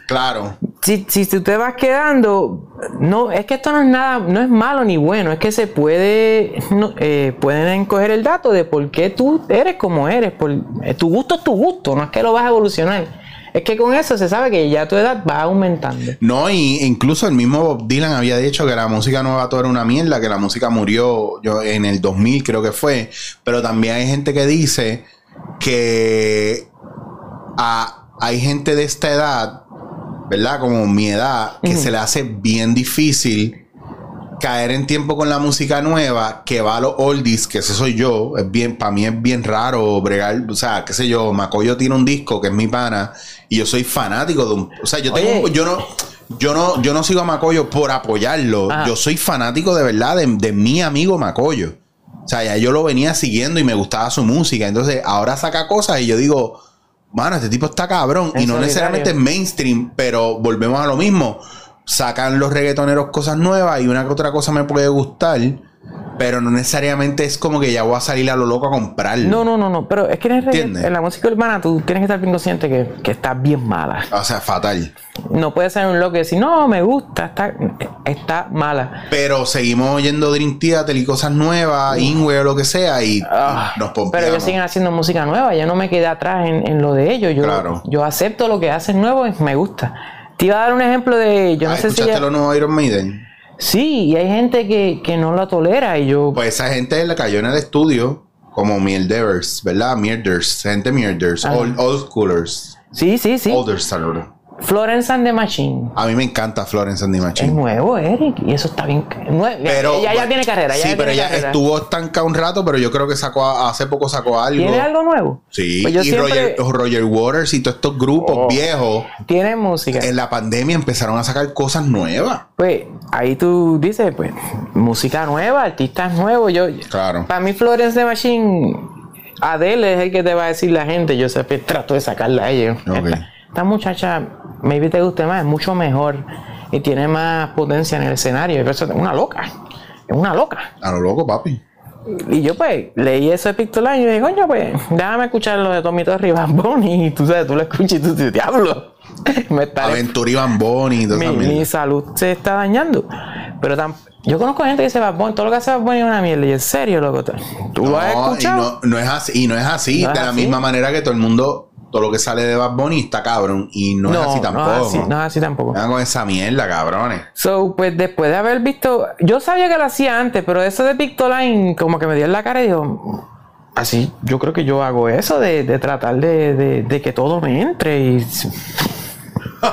Claro. Si, si tú te vas quedando, no, es que esto no es nada, no es malo ni bueno, es que se puede, no, eh, pueden coger el dato de por qué tú eres como eres, por, eh, tu gusto es tu gusto, no es que lo vas a evolucionar. Es que con eso se sabe que ya tu edad va aumentando. No, y incluso el mismo Bob Dylan había dicho que la música nueva todo era una mierda, que la música murió yo en el 2000 creo que fue, pero también hay gente que dice que a- hay gente de esta edad, ¿verdad? Como mi edad, que se le hace bien difícil caer en tiempo con la música nueva, que va a los oldies, que ese soy yo, es bien, para mí es bien raro bregar, o sea, qué sé yo, Macoyo tiene un disco que es mi pana, y yo soy fanático de un, o sea, yo tengo, Oye. yo no, yo no, yo no sigo a Macoyo por apoyarlo, Ajá. yo soy fanático de verdad de, de mi amigo Macoyo. O sea, ya yo lo venía siguiendo y me gustaba su música. Entonces, ahora saca cosas y yo digo, mano, este tipo está cabrón. Y no solitario. necesariamente es mainstream, pero volvemos a lo mismo. Sacan los reggaetoneros cosas nuevas y una que otra cosa me puede gustar, pero no necesariamente es como que ya voy a salir a lo loco a comprarlo. No, no, no, no, pero es que en, en la música urbana tú tienes que estar bien consciente que, que está bien mala. O sea, fatal. No puedes ser un loco y decir, no, me gusta, está, está mala. Pero seguimos oyendo Dream Theater y cosas nuevas, Ingwe o lo que sea, y Ah, nos pompeamos. pero ellos siguen haciendo música nueva, yo no me quedé atrás en, en lo de ellos. Yo, Claro. yo acepto lo que hacen nuevo y me gusta. Te iba a dar un ejemplo de, yo no Ah, sé si... ¿Escuchaste ya- los nuevos Iron Maiden? Sí, y hay gente que, que no lo tolera y yo... Pues esa gente le cayó en el estudio como mierders, ¿verdad? Mierders, gente mierders, old, old schoolers, sí, sí, sí. older. Florence and the Machine. A mí me encanta Florence and the Es Machine. nuevo, Eric, y eso está bien... nue- Pero ella ya tiene carrera, Sí, pero ella carrera. estuvo estancada un rato, pero yo creo que sacó hace poco sacó algo. ¿Tiene algo nuevo? Sí, Pues yo y siempre- Roger, Roger Waters y todos estos grupos Oh. viejos Tiene música. en la pandemia empezaron a sacar cosas nuevas. Pues ahí tú dices, pues, música nueva, artistas nuevos. Yo, Claro. Para mí, Florence the Machine, Adele es el que te va a decir la gente. Yo sé, pues, trato de sacarla a ellos. Ok. [laughs] Esta, muchacha, maybe te guste más, es mucho mejor y tiene más potencia en el escenario. Pero eso es una loca. Es una loca. A lo loco, papi. Y yo, pues, leí eso de Pictoline y dije, coño, pues, déjame escuchar lo de Tommy Torres y. Y tú sabes, tú lo escuchas y tú dices, diablo. [laughs] Me está Aventura y Bamboni y mi, salud se está dañando. Pero tam- yo conozco gente que dice Bad Bunny, todo lo que hace Bad Bunny es una mierda. Y en serio, loco. ¿Tú lo has No, y no, no es así, y no es así. No es de la así. misma manera que todo el mundo, todo lo que sale de Bad Bunny está cabrón. Y no, es así tampoco. No es así, no es así tampoco. Vengan con esa mierda, cabrones. So, pues después de haber visto, yo sabía que lo hacía antes, pero eso de Pictoline como que me dio en la cara y digo, así, yo creo que yo hago eso de, de tratar de, de- de que todo me entre y [laughs]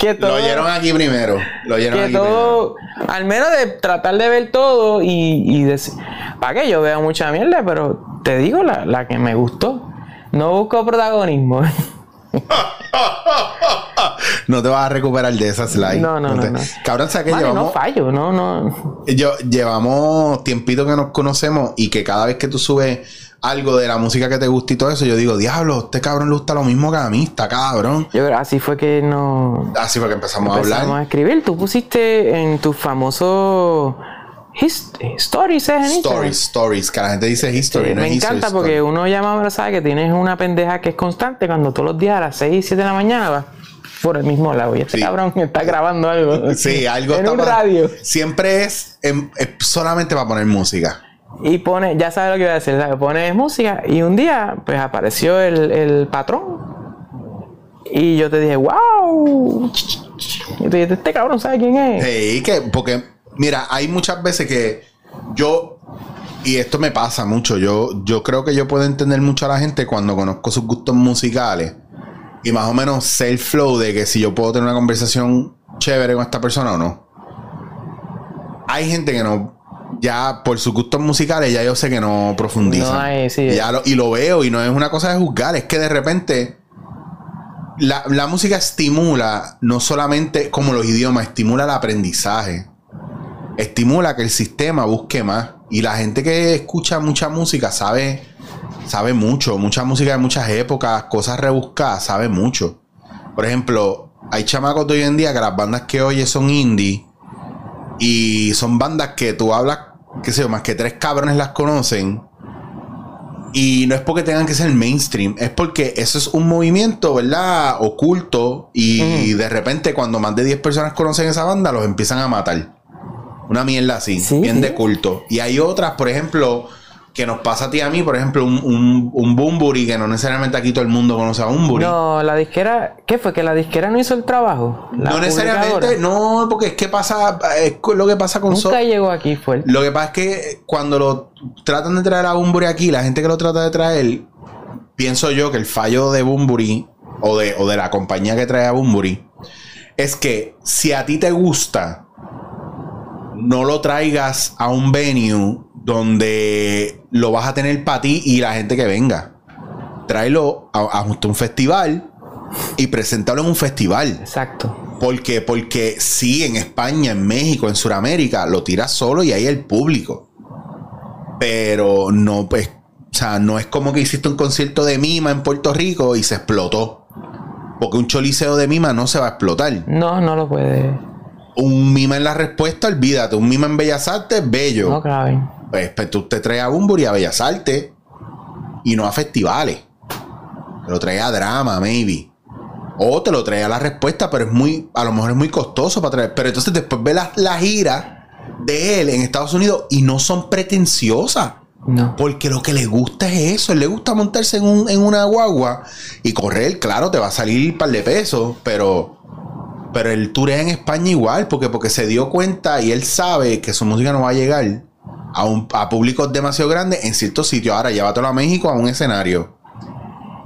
que todo, Lo oyeron aquí primero. Lo oyeron que aquí primero. todo, al menos de tratar de ver todo y, y decir, para que yo veo mucha mierda, pero te digo la, la que me gustó. No busco protagonismo. [laughs] No te vas a recuperar de esa slide. No, no, no, te- no. Cabrón, ¿sabes que Mano, no llevamos? fallo, no, no. yo, llevamos tiempito que nos conocemos y que cada vez que tú subes algo de la música que te gusta y todo eso, yo digo, diablo, este cabrón le gusta lo mismo que a mí, está cabrón. Yo creo así fue que no Así fue que empezamos, a empezamos a hablar. escribir. Tú pusiste en tu famoso his- stories ¿eh? en Instagram. Stories, stories, que la gente dice history, Sí, no me es history, encanta story. porque uno llama ahora sabe que tienes una pendeja que es constante cuando todos los días a las 6, 7 de la mañana vas por el mismo lado y este Sí. cabrón está grabando algo. Sí, algo [laughs] en está un radio. Siempre es, em, es solamente para poner música. Y pone, ya sabes lo que iba a decir, pone música y un día pues apareció el, el patrón y yo te dije, wow. Y te dije, este cabrón sabe quién es. Sí, que, porque, mira, hay muchas veces que yo, y esto me pasa mucho, yo, yo creo que yo puedo entender mucho a la gente cuando conozco sus gustos musicales y más o menos sé el flow de que si yo puedo tener una conversación chévere con esta persona o no. Hay gente que no, ya por sus gustos musicales, ya yo sé que no profundizan. No hay, sí. Ya lo- y lo veo, y no es una cosa de juzgar, es que de repente la, la música estimula no solamente como los idiomas, estimula el aprendizaje. Estimula que el sistema busque más. Y la gente que escucha mucha música sabe, sabe mucho. Mucha música de muchas épocas, cosas rebuscadas, sabe mucho. Por ejemplo, hay chamacos de hoy en día que las bandas que oye son indie. Y son bandas que tú hablas, qué sé yo, más que tres cabrones las conocen. Y no es porque tengan que ser mainstream, es porque eso es un movimiento, ¿verdad? Oculto. Y de repente, cuando más de 10 personas conocen esa banda, los empiezan a matar. Una mierda así, Sí, bien de culto. Y hay otras, por ejemplo, que nos pasa a ti y a mí, por ejemplo, un, un, un Bunbury, que no necesariamente aquí todo el mundo conoce a Bunbury. No, la disquera, ¿qué fue? ¿Que la disquera no hizo el trabajo? No necesariamente, no, porque es que pasa, es lo que pasa con Nunca So- llegó aquí, fue. Lo que pasa es que cuando lo tratan de traer a Bumburi aquí, la gente que lo trata de traer, pienso yo que el fallo de Bumburi o de, o de la compañía que trae a Bumburi es que si a ti te gusta, no lo traigas a un venue donde lo vas a tener para ti y la gente que venga. Tráelo a, un festival y preséntalo en un festival. Exacto. ¿Por qué? Porque sí, en España, en México, en Sudamérica, lo tiras solo y ahí el público. Pero no, pues, o sea, no es como que hiciste un concierto de Mima en Puerto Rico y se explotó. Porque un choliseo de Mima no se va a explotar. No, no lo puede. Un Mima en la respuesta, olvídate. Un Mima en Bellas Artes, bello. No caben. Pues, pues tú te traes a Bumburi a Bellas Artes y no a festivales. Te lo traes a drama, maybe. O te lo traes a la respuesta, pero es muy, a lo mejor es muy costoso para traer. Pero entonces después ve la, la gira de él en Estados Unidos y no son pretenciosas. No. Porque lo que le gusta es eso. Él le gusta montarse en, un- en una guagua y correr. Claro, te va a salir un par de pesos, pero. Pero el tour es en España igual, porque, porque se dio cuenta y él sabe que su música no va a llegar a, un, a públicos demasiado grandes en ciertos sitios. Ahora, llévatelo a México a un escenario.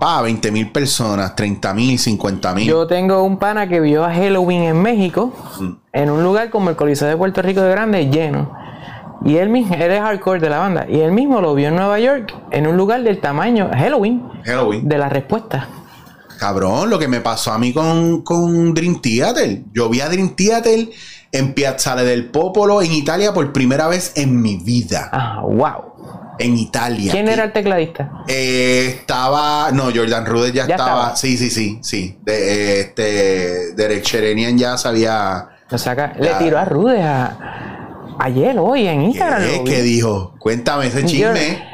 Pa, 20 mil personas, 30 mil, 50 mil. Yo tengo un pana que vio a Halloween en México, Mm. en un lugar como el Coliseo de Puerto Rico de Grande, lleno. Y él mismo, él es hardcore de la banda, y él mismo lo vio en Nueva York, en un lugar del tamaño Halloween, Halloween. de la respuesta. Cabrón, lo que me pasó a mí con, con Dream Theater. Yo vi a Dream Theater en Piazzale del Popolo en Italia por primera vez en mi vida. Ah, wow. En Italia. ¿Quién era el tecladista? Eh, estaba. No, Jordan Rudess ya, Ya estaba. estaba. Sí, sí, sí, sí. De, este. Derek Cherenian ya sabía. O sea, que le tiró a Rude a, ayer, hoy, en Instagram. ¿Qué, lo vi. ¿Qué dijo? Cuéntame ese chisme.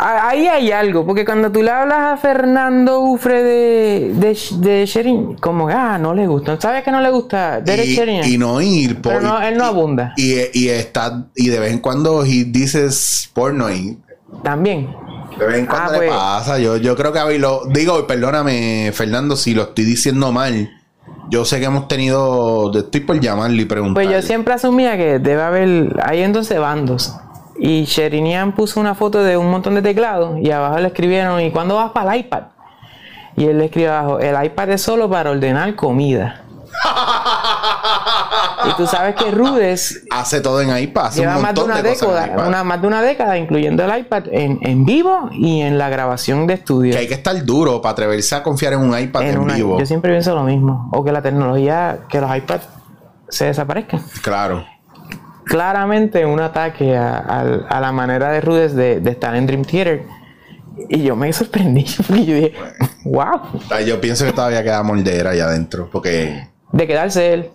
Ahí hay algo, porque cuando tú le hablas a Fernando Ufre de, de, de Sherin, como, ah, no le gusta. ¿Sabes que no le gusta Derek y, Sheridan? y no ir. Pero no, él no y- abunda. Y, y está. Y de vez en cuando dices porno y También. De vez en cuando Ah, le pues. pasa. Yo, yo creo que a lo digo, perdóname, Fernando, si lo estoy diciendo mal. Yo sé que hemos tenido. Estoy por llamarle y preguntarle. Pues yo siempre asumía que debe haber, hay entonces bandos. Y Sherinian puso una foto de un montón de teclados y abajo le escribieron, ¿y cuándo vas para el iPad? Y él le escribe abajo, el iPad es solo para ordenar comida. y tú sabes que Rudes Hace todo en iPad. Hace lleva un más de una de década, una, más de una década, incluyendo el iPad en, en vivo y en la grabación de estudio. Que hay que estar duro para atreverse a confiar en un iPad en, En una- vivo. yo siempre pienso lo mismo. O que la tecnología, que los iPads se desaparezcan. Claro. Claramente un ataque a, a- a la manera de Rudes de, de estar en Dream Theater. Y yo me sorprendí. [laughs] Porque yo dije, wow, Ay, Yo pienso que todavía queda moldera allá adentro. Porque. de quedarse él.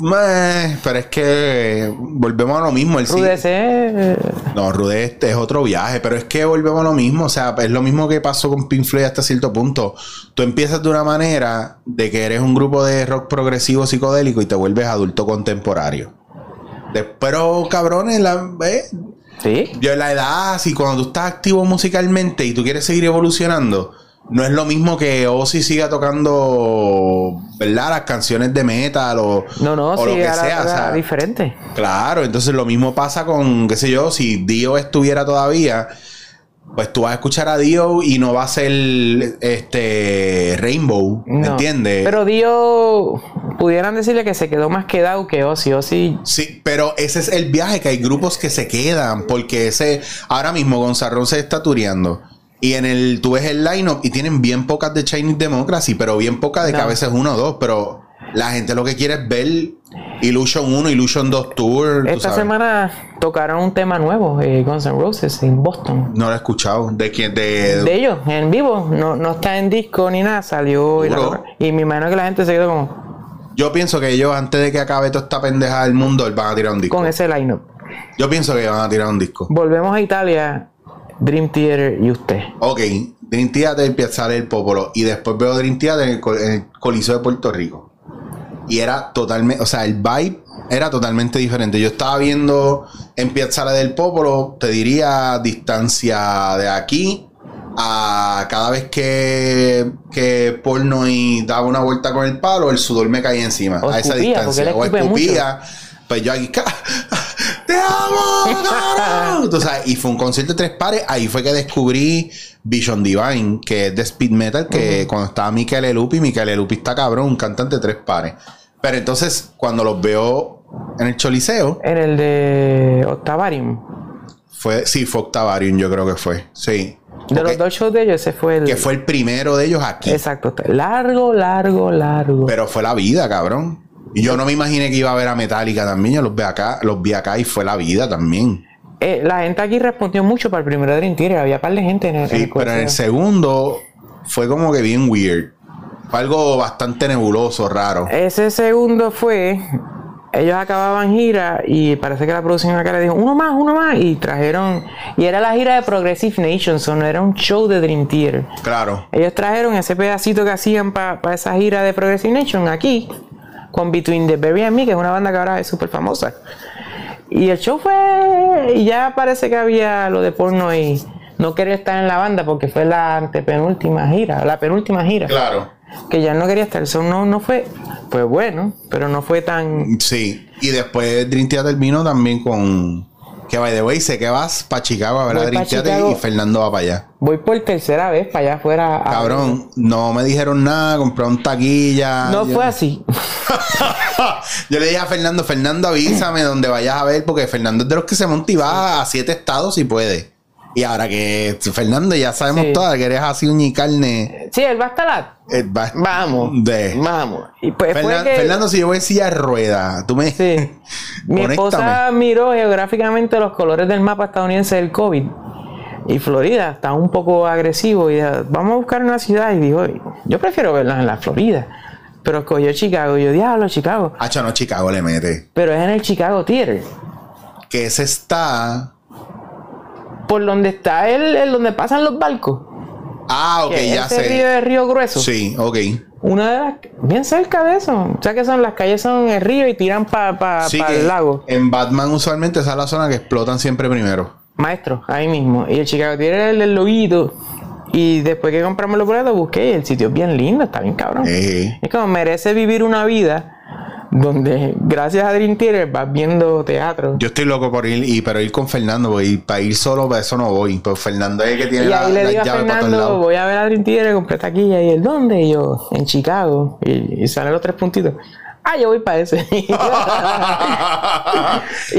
meh, pero es que volvemos a lo mismo. El sí- Rudes es. No, Rude es, es otro viaje, pero es que volvemos a lo mismo. O sea, es lo mismo que pasó con Pink Floyd hasta cierto punto. Tú empiezas de una manera de que eres un grupo de rock progresivo psicodélico y te vuelves adulto contemporáneo. De- pero, cabrones, la, eh, Sí. yo en la edad, si cuando tú estás activo musicalmente y tú quieres seguir evolucionando, no es lo mismo que Ozzy siga tocando, ¿verdad? Las canciones de metal o, No, no, o sí, lo que sea. o sea, diferente. Claro, entonces lo mismo pasa con, qué sé yo, si Dio estuviera todavía, pues tú vas a escuchar a Dio y no va a ser este Rainbow, ¿me No. entiendes? Pero Dio, pudieran decirle que se quedó más quedado que Ozzy. Ozzy, Sí, pero ese es el viaje, que hay grupos que se quedan, porque ese, ahora mismo Gonzalo se está tureando. Y en el, tú ves el lineup y tienen bien pocas de Chinese Democracy, pero bien pocas de que No. a veces uno o dos, pero la gente lo que quiere es ver Illusion 1, Illusion 2 Tour. esta semana tocaron un tema nuevo, eh, Guns N' Roses, en Boston. No lo he escuchado. ¿De quién? De, De ellos, en vivo. No, no está en disco ni nada, salió. Y, la- y me imagino que la gente se quedó como Yo pienso que ellos, antes de que acabe toda esta pendeja del mundo, van a tirar un disco. con ese lineup. Yo pienso que van a tirar un disco. Volvemos a Italia. Dream Theater y usted. Ok, Dream Theater empieza el Popolo y después veo Dream Theater en el, en el Coliseo de Puerto Rico. Y era totalmente, o sea, el vibe era totalmente diferente. Yo estaba viendo en Piazzale del Popolo, te diría distancia de aquí a cada vez que, que porno y daba una vuelta con el palo, el sudor me caía encima. O a esa escupía, distancia. O escupía. Pues yo aquí. [laughs] ¡te amo, cabrón! Tú sabes, y fue un concierto de tres pares. Ahí fue que descubrí Vision Divine, que es de speed metal, que cuando estaba Michael Lupi, Michael Lupi está cabrón, un cantante de tres pares. Pero entonces, cuando los veo en el Choliseo, En el de Octavarium. fue, sí, fue Octavarium, yo creo que fue. Sí. De los dos shows de ellos, ese fue el. que fue el primero de ellos aquí. Exacto. Largo, largo, largo. Pero fue la vida, cabrón. Y yo no me imaginé que iba a ver a Metallica también. Yo los vi acá, los vi acá y fue la vida también. Eh, la gente aquí respondió mucho para el primero Dream Theater. Había un par de gente en el, en Sí, el pero en el segundo fue como que bien weird. Fue algo bastante nebuloso, raro. Ese segundo fue. Ellos acababan gira y parece que la producción acá le dijo uno más, uno más. Y trajeron. Y era la gira de Progressive Nation, no era un show de Dream Theater. Claro. Ellos trajeron ese pedacito que hacían para esa gira de Progressive Nation aquí, con Between the Berry and Me, que es una banda que ahora es súper famosa. Y el show fue. Y ya parece que había lo de porno y no quería estar en la banda porque fue la antepenúltima gira, la penúltima gira. Claro. Que ya no quería estar. Eso no, no fue. Pues bueno, pero no fue tan. Sí. Y después Dream Theater vino también con. Que by the way, sé que vas para Chicago a ver Voy a Dream Theater y Fernando va para allá. Voy por tercera vez para allá afuera. a- Cabrón, no me dijeron nada, compraron taquilla. No Yo- fue así. [laughs] Yo le dije a Fernando, Fernando, avísame donde vayas a ver, porque Fernando es de los que se monta y va a siete estados si puede. Y ahora que Fernando ya sabemos Sí. todas que eres así uña y carne. Sí, él va a estar eh, va- Vamos. De. Vamos. Y pues fue Fernan- que- Fernando, si yo voy en silla rueda, tú me. Sí. [laughs] Mi esposa miró geográficamente los colores del mapa estadounidense del COVID. Y Florida está un poco agresivo. Y dijo, vamos a buscar una ciudad. Y dijo, yo prefiero verlas en la Florida. Pero escogió Chicago. Y yo, diablo, Chicago. Hacho, no, Chicago le mete. Pero es en el Chicago Theater. Que ese está. Por donde está el, el donde pasan los barcos. Ah, ok, ya ese río sé. de Río Grueso. Sí, ok. Una de las. Bien cerca de eso. O sea que son las calles son el río y tiran para Sí, que el lago. En Batman, usualmente, esa es la zona que explotan siempre primero. Maestro, ahí mismo. Y el Chicago es el del loguito. Y después que compramos los boletos, busqué y el sitio es bien lindo, está bien cabrón. Eh. Es como merece vivir una vida donde, gracias a Dream Theater, vas viendo teatro. Yo estoy loco por ir, y, pero ir con Fernando, porque para ir solo, para eso no voy. Pues Fernando es el que tiene y la, ahí le la digo a Fernando, voy a ver a Dream Theater, compré taquilla. Y él, ¿dónde? Y yo, en Chicago. Y, y salen los tres puntitos. Ah, yo voy para ese. [laughs] [laughs] y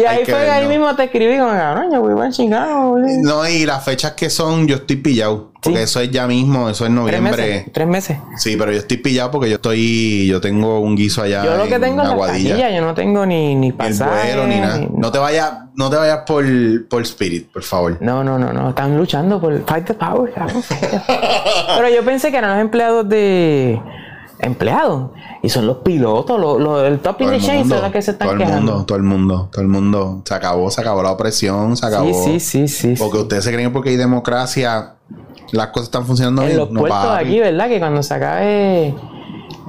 ahí fue ahí mismo te escribí como, cabrón, yo voy para Chicago. güey". No, y las fechas que son, yo estoy pillado. Porque Sí. eso es ya mismo, eso es Tres noviembre. meses. Tres meses. Sí, pero yo estoy pillado porque yo estoy, yo tengo un guiso allá. Yo lo que en tengo Aguadilla. taquilla, yo no tengo ni, ni Ni el pasaje. vuelo ni nada. ni- No te vayas, no te vayas por, por Spirit, por favor. No, no, no, no. Están luchando por Fight the Power, cabrón. Fight the Power. Pero yo pensé que eran los empleados de. Empleados. Y son los pilotos, los, los- el top in the chain son los que se están todo el quejando. mundo, todo el mundo, todo el mundo. Se acabó, se acabó la opresión, se acabó. Sí, sí, sí, sí. Porque ustedes se creen que porque hay democracia, las cosas están funcionando En bien. los No, puertos aquí, ¿verdad? Que cuando se acabe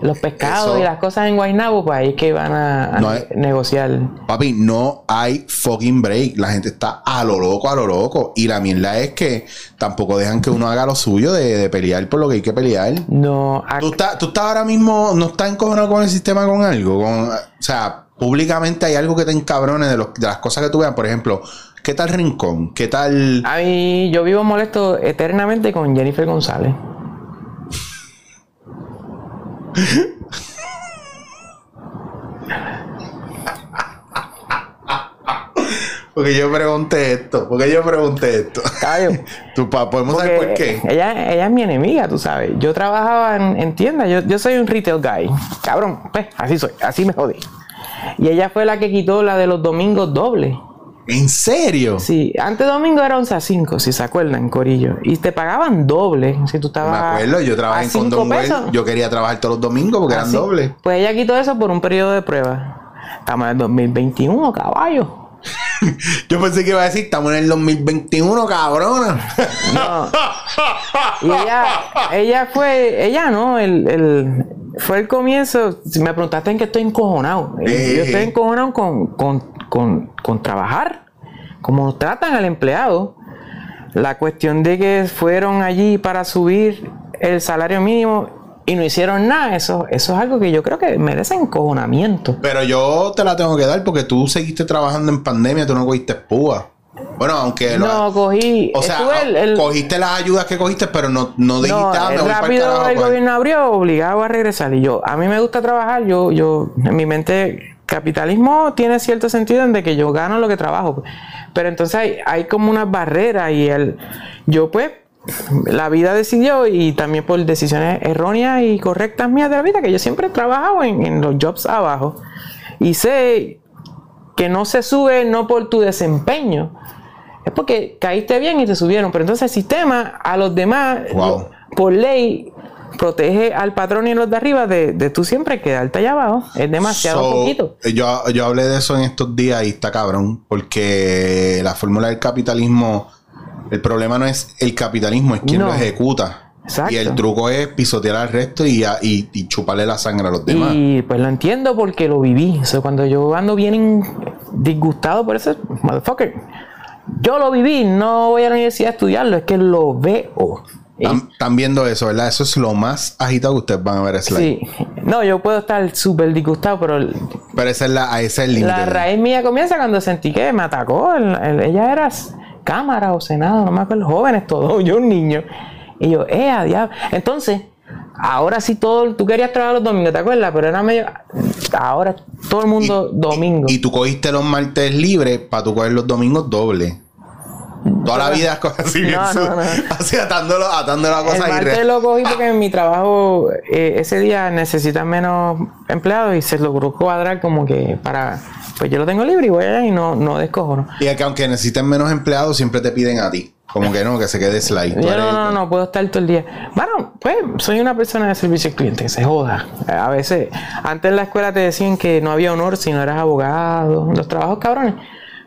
los pescados Eso- y las cosas en Guaynabo, pues ahí es que van a, a No hay- negociar. Papi, no hay fucking break. La gente está a lo loco, a lo loco. Y la mierda es que tampoco dejan que uno haga lo suyo de, de pelear por lo que hay que pelear. No, ¿Tú estás, tú estás ahora mismo, no estás encojonado con el sistema con algo? Con, o sea, públicamente hay algo que te encabrone de, los- de las cosas que tú veas. Por ejemplo, ¿qué tal Rincón? ¿Qué tal...? a mí yo vivo molesto eternamente con Jennifer González. Porque yo pregunté esto. Porque yo pregunté esto. Caballo. [laughs] ¿Tú, pa, ¿Podemos saber por qué? Ella, ella es mi enemiga, tú sabes. Yo trabajaba en, en tiendas, yo, yo soy un retail guy. Cabrón, pues, así soy, así me jodí. Y ella fue la que quitó la de los domingos dobles. ¿En serio? Sí, antes domingo era 11 a 5, si se acuerdan, Corillo. Y te pagaban doble si tú Me estabas. acuerdo, yo trabajé en cinco Condom Well. pesos. Yo quería trabajar todos los domingos porque eran Así. dobles. Pues ella quitó eso por un periodo de prueba. Estamos en el 2021, caballo. [laughs] Yo pensé que iba a decir, estamos en el 2021, cabrona. No. [laughs] Y ella, ella fue, ella no, el, el- fue el comienzo. Si me preguntaste en qué estoy encojonado. Eh. Yo estoy encojonado con, con, con, con trabajar, como tratan al empleado. La cuestión de que fueron allí para subir el salario mínimo y no hicieron nada, eso, eso es algo que yo creo que merece encojonamiento. Pero yo te la tengo que dar porque tú seguiste trabajando en pandemia, tú no cogiste púa. Bueno, aunque lo- No, cogí. o sea, el- el- cogiste las ayudas que cogiste, pero no, no dijiste, No, ah, me rápido carajo, el pues. gobierno abrió, obligado a regresar. Y yo, a mí me gusta trabajar, yo, yo, en mi mente, capitalismo tiene cierto sentido en de que yo gano lo que trabajo. Pero entonces hay, hay como unas barreras y el, yo pues, la vida decidió y también por decisiones erróneas y correctas mías de la vida, que yo siempre he trabajado en, en los jobs abajo. Y sé que no se sube no por tu desempeño, es porque caíste bien y te subieron. Pero entonces el sistema a los demás, Wow. por ley, protege al patrón y a los de arriba de, de tú siempre quedarte allá abajo. Es demasiado So, poquito. Yo, yo hablé de eso en estos días y está cabrón, porque la fórmula del capitalismo, el problema no es el capitalismo, es quien No. lo ejecuta. Exacto. Y el truco es pisotear al resto y, y, y chuparle la sangre a los demás. Y pues lo entiendo porque lo viví. O sea, cuando yo ando bien disgustado por eso, motherfucker, yo lo viví, no voy a la universidad a estudiarlo, es que lo veo. Y- Están, viendo eso, ¿verdad? Eso es lo más agitado que ustedes van a ver slide. sí. No, yo puedo estar súper disgustado, pero Pero esa es la, ese es el límite. La raíz mía comienza cuando sentí que me atacó. el- el- ella era cámara o senado, no me acuerdo, jóvenes todos, [laughs] yo un niño. Y yo, eh, a diablo. Entonces, ahora sí todo, tú querías trabajar los domingos, ¿te acuerdas? Pero era medio, ahora todo el mundo domingo. Y tú cogiste los martes libres para tú coger los domingos doble. Toda la vida es así, bien No, no, no. así atándolo, atando la el cosa y martes lo cogí porque en mi trabajo eh, ese día necesitan menos empleados y se logró cuadrar como que para, pues yo lo tengo libre y voy allá y no, no descojono. Y es que aunque necesiten menos empleados, siempre te piden a ti. Como que no, que se quede slide. Yo no, no, no puedo estar todo el día. Bueno, pues soy una persona de servicio al cliente, que se joda. A veces, antes en la escuela te decían que no había honor si no eras abogado. Los trabajos cabrones.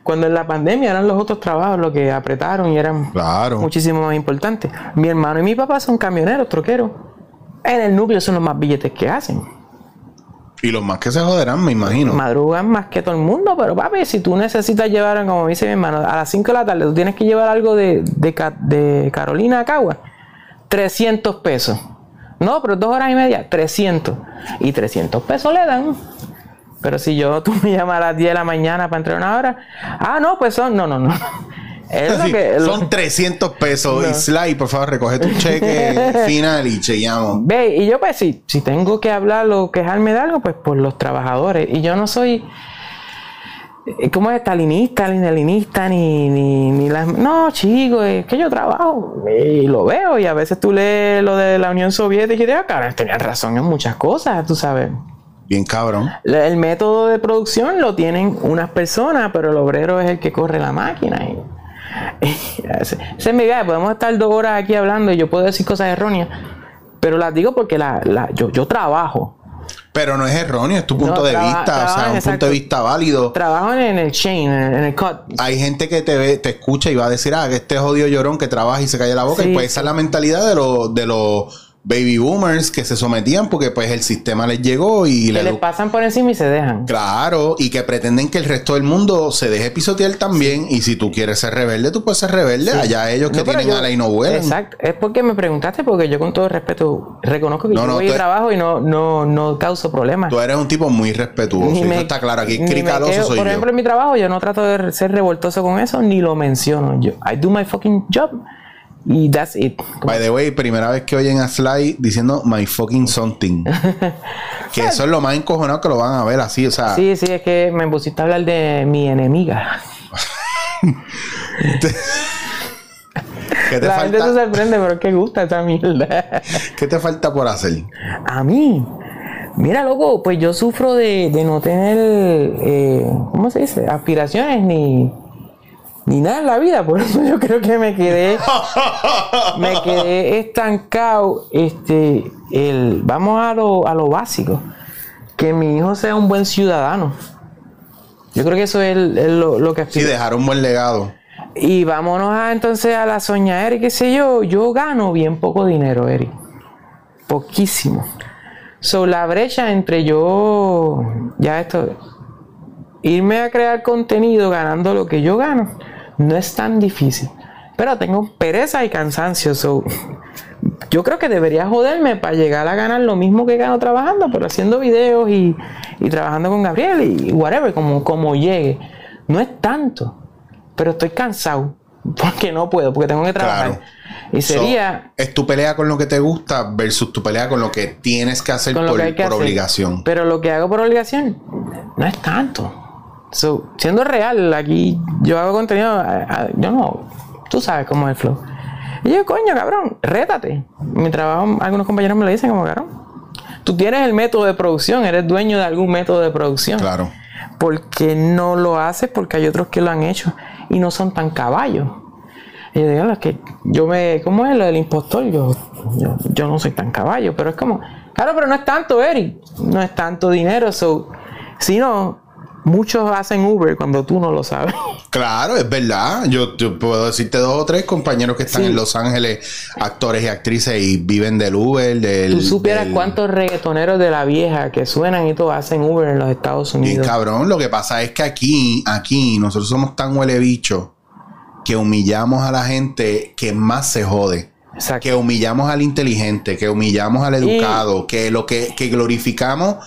Cuando en la pandemia eran los otros trabajos los que apretaron y eran Claro. muchísimo más importantes. Mi hermano y mi papá son camioneros, troqueros. En el núcleo son los más billetes que hacen. Y los más que se joderán, me imagino. Madrugan más que todo el mundo, pero papi, si tú necesitas llevar, como dice mi hermano, a las 5 de la tarde, tú tienes que llevar algo de, de, de Carolina a Cagua, 300 pesos. No, pero dos horas y media, 300. Y 300 pesos le dan. Pero si yo, [laughs] tú me llamas a las 10 de la mañana para entrar una hora, ah, no, pues son, no, no, no. [laughs] Es lo Así, que, lo- son 300 pesos. No. Y slide, por favor, recoge tu cheque [laughs] final y chequeamos. Ve, y yo pues si, si tengo que hablar o quejarme de algo, pues por los trabajadores. Y yo no soy, eh, ¿cómo es? Stalinista, ni ni, ni, ni las... No, chico, es que yo trabajo y lo veo. Y a veces tú lees lo de la Unión Soviética y dices, ah, cara, tenían razón en muchas cosas, tú sabes. Bien cabrón. El método de producción lo tienen unas personas, pero el obrero es el que corre la máquina. Y, y [laughs] ese, ese es mi idea. Podemos estar dos horas aquí hablando y yo puedo decir cosas erróneas, pero las digo porque la, la- yo, yo trabajo. Pero no es erróneo, es tu punto No, de traba- vista. o sea, trabajan, un exacto. punto de vista válido. Trabajo en, el chain, en, el cut. Hay gente que te ve, te escucha y va a decir, ah, que este jodido llorón que trabaja y se calla la boca. Sí, y pues esa es la mentalidad de los, de los baby boomers que se sometían porque pues el sistema les llegó y Que les pasan por encima y se dejan. Claro, y que pretenden que el resto del mundo se deje pisotear también. Y si tú quieres ser rebelde, tú puedes ser rebelde. Allá ellos que No, tienen yo- ala y no vuelan. Exacto. Es porque me preguntaste, porque yo con todo respeto reconozco que No, yo no, voy y trabajo y no, no, no causo problemas. Tú eres un tipo muy respetuoso. Eso está claro. Aquí cricaloso quedo- soy Por yo. ejemplo, en mi trabajo yo no trato de ser revoltoso con eso, ni lo menciono. Yo, I do my fucking job. Y that's it. By the way, primera vez que oyen a Sly diciendo my fucking something. [laughs] que eso es lo más encojonado que lo van a ver así. O sea, Sí, sí, es que me pusiste a hablar de mi enemiga. [laughs] ¿qué, te La gente se falta, sorprende, pero que gusta esa mierda. [laughs] ¿qué te falta por hacer? A mí. Mira, loco, pues yo sufro de, de no tener, eh, ¿cómo se dice? Aspiraciones ni, ni nada en la vida. Por eso yo creo que me quedé, [laughs] me quedé estancado. Este, el, vamos a lo, a lo básico. Que mi hijo sea un buen ciudadano. Yo creo que eso es, el- lo, lo que Sí, aspiro. dejar un buen legado. Y vámonos a, entonces a la soñadera y qué sé yo. Yo gano bien poco dinero, Eric. Poquísimo. So, la brecha entre yo, ya esto, irme a crear contenido ganando lo que yo gano, no es tan difícil. Pero tengo pereza y cansancio. So, yo creo que debería joderme para llegar a ganar lo mismo que gano trabajando, pero haciendo videos y, y trabajando con Gabriel y whatever, como, como llegue. No es tanto, pero estoy cansado [laughs] porque no puedo, porque tengo que trabajar. Claro. Y sería So, es tu pelea con lo que te gusta versus tu pelea con lo que tienes que hacer por, lo que hay que por hacer. obligación. Pero lo que hago por obligación no es tanto. So, siendo real, aquí yo hago contenido, a- a- yo no, tú sabes cómo es el flow. Y yo, coño, cabrón, rétate. Mi trabajo, algunos compañeros me lo dicen como, cabrón, tú tienes el método de producción, eres dueño de algún método de producción. Claro. ¿Por qué no lo haces? Porque hay otros que lo han hecho y no son tan caballos. Y yo digo, es que yo me. ¿Cómo es lo del impostor? Yo, yo, yo no soy tan caballo, pero es como. Claro, pero no es tanto, Eric. No es tanto dinero. So, si no, muchos hacen Uber cuando tú no lo sabes. [laughs] Claro, es verdad. Yo, yo puedo decirte dos o tres compañeros que están Sí. en Los Ángeles, actores y actrices, y viven del Uber, del. Tú supieras del- cuántos reggaetoneros de la vieja que suenan y todo hacen Uber en los Estados Unidos. cabrón, lo que pasa es que aquí, aquí, nosotros somos tan huele bicho que humillamos a la gente que más se jode. Exacto. Que humillamos al inteligente, que humillamos al educado, que lo que, que glorificamos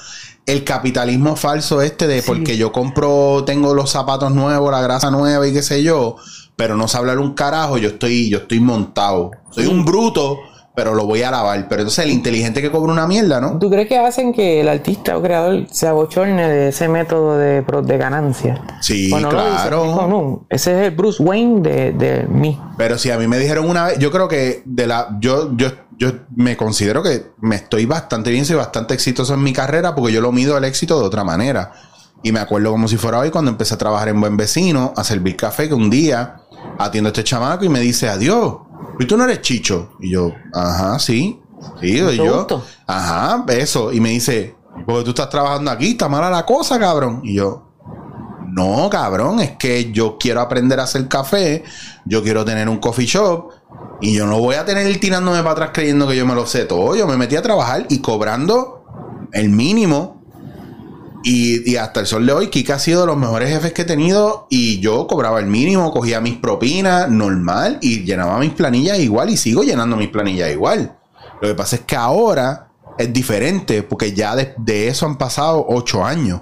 el capitalismo falso este de porque yo compro, tengo los zapatos nuevos, la grasa nueva y qué sé yo, pero no sé hablar un carajo, yo estoy, yo estoy montado. Soy un bruto, pero lo voy a lavar. Pero entonces el inteligente que cobra una mierda, ¿no? ¿Tú crees que hacen que el artista o creador se abochorne de ese método de, de ganancia? Sí, Bueno, lo dice, claro. no, ese es el Bruce Wayne de, de mí. Pero si a mí me dijeron una vez, yo creo que de la, yo, yo, yo me considero que me estoy bastante bien, soy bastante exitoso en mi carrera porque yo lo mido el éxito de otra manera. Y me acuerdo como si fuera hoy cuando empecé a trabajar en Buen Vecino, a servir café, que un día atiendo a este chamaco y me dice, adiós, ¿y tú no eres chicho? Y yo, ajá, sí, sí, Mucho yo. gusto. Ajá, eso. Y me dice, porque tú estás trabajando aquí, está mala la cosa, cabrón. Y yo, no, cabrón, es que yo quiero aprender a hacer café, yo quiero tener un coffee shop y yo no voy a tener ir tirándome para atrás creyendo que yo me lo sé todo. Yo me metí a trabajar y cobrando el mínimo. Y, hasta el sol de hoy, Kika ha sido de los mejores jefes que he tenido y yo cobraba el mínimo, cogía mis propinas normal y llenaba mis planillas igual y sigo llenando mis planillas igual. Lo que pasa es que ahora es diferente porque ya de eso han pasado ocho años.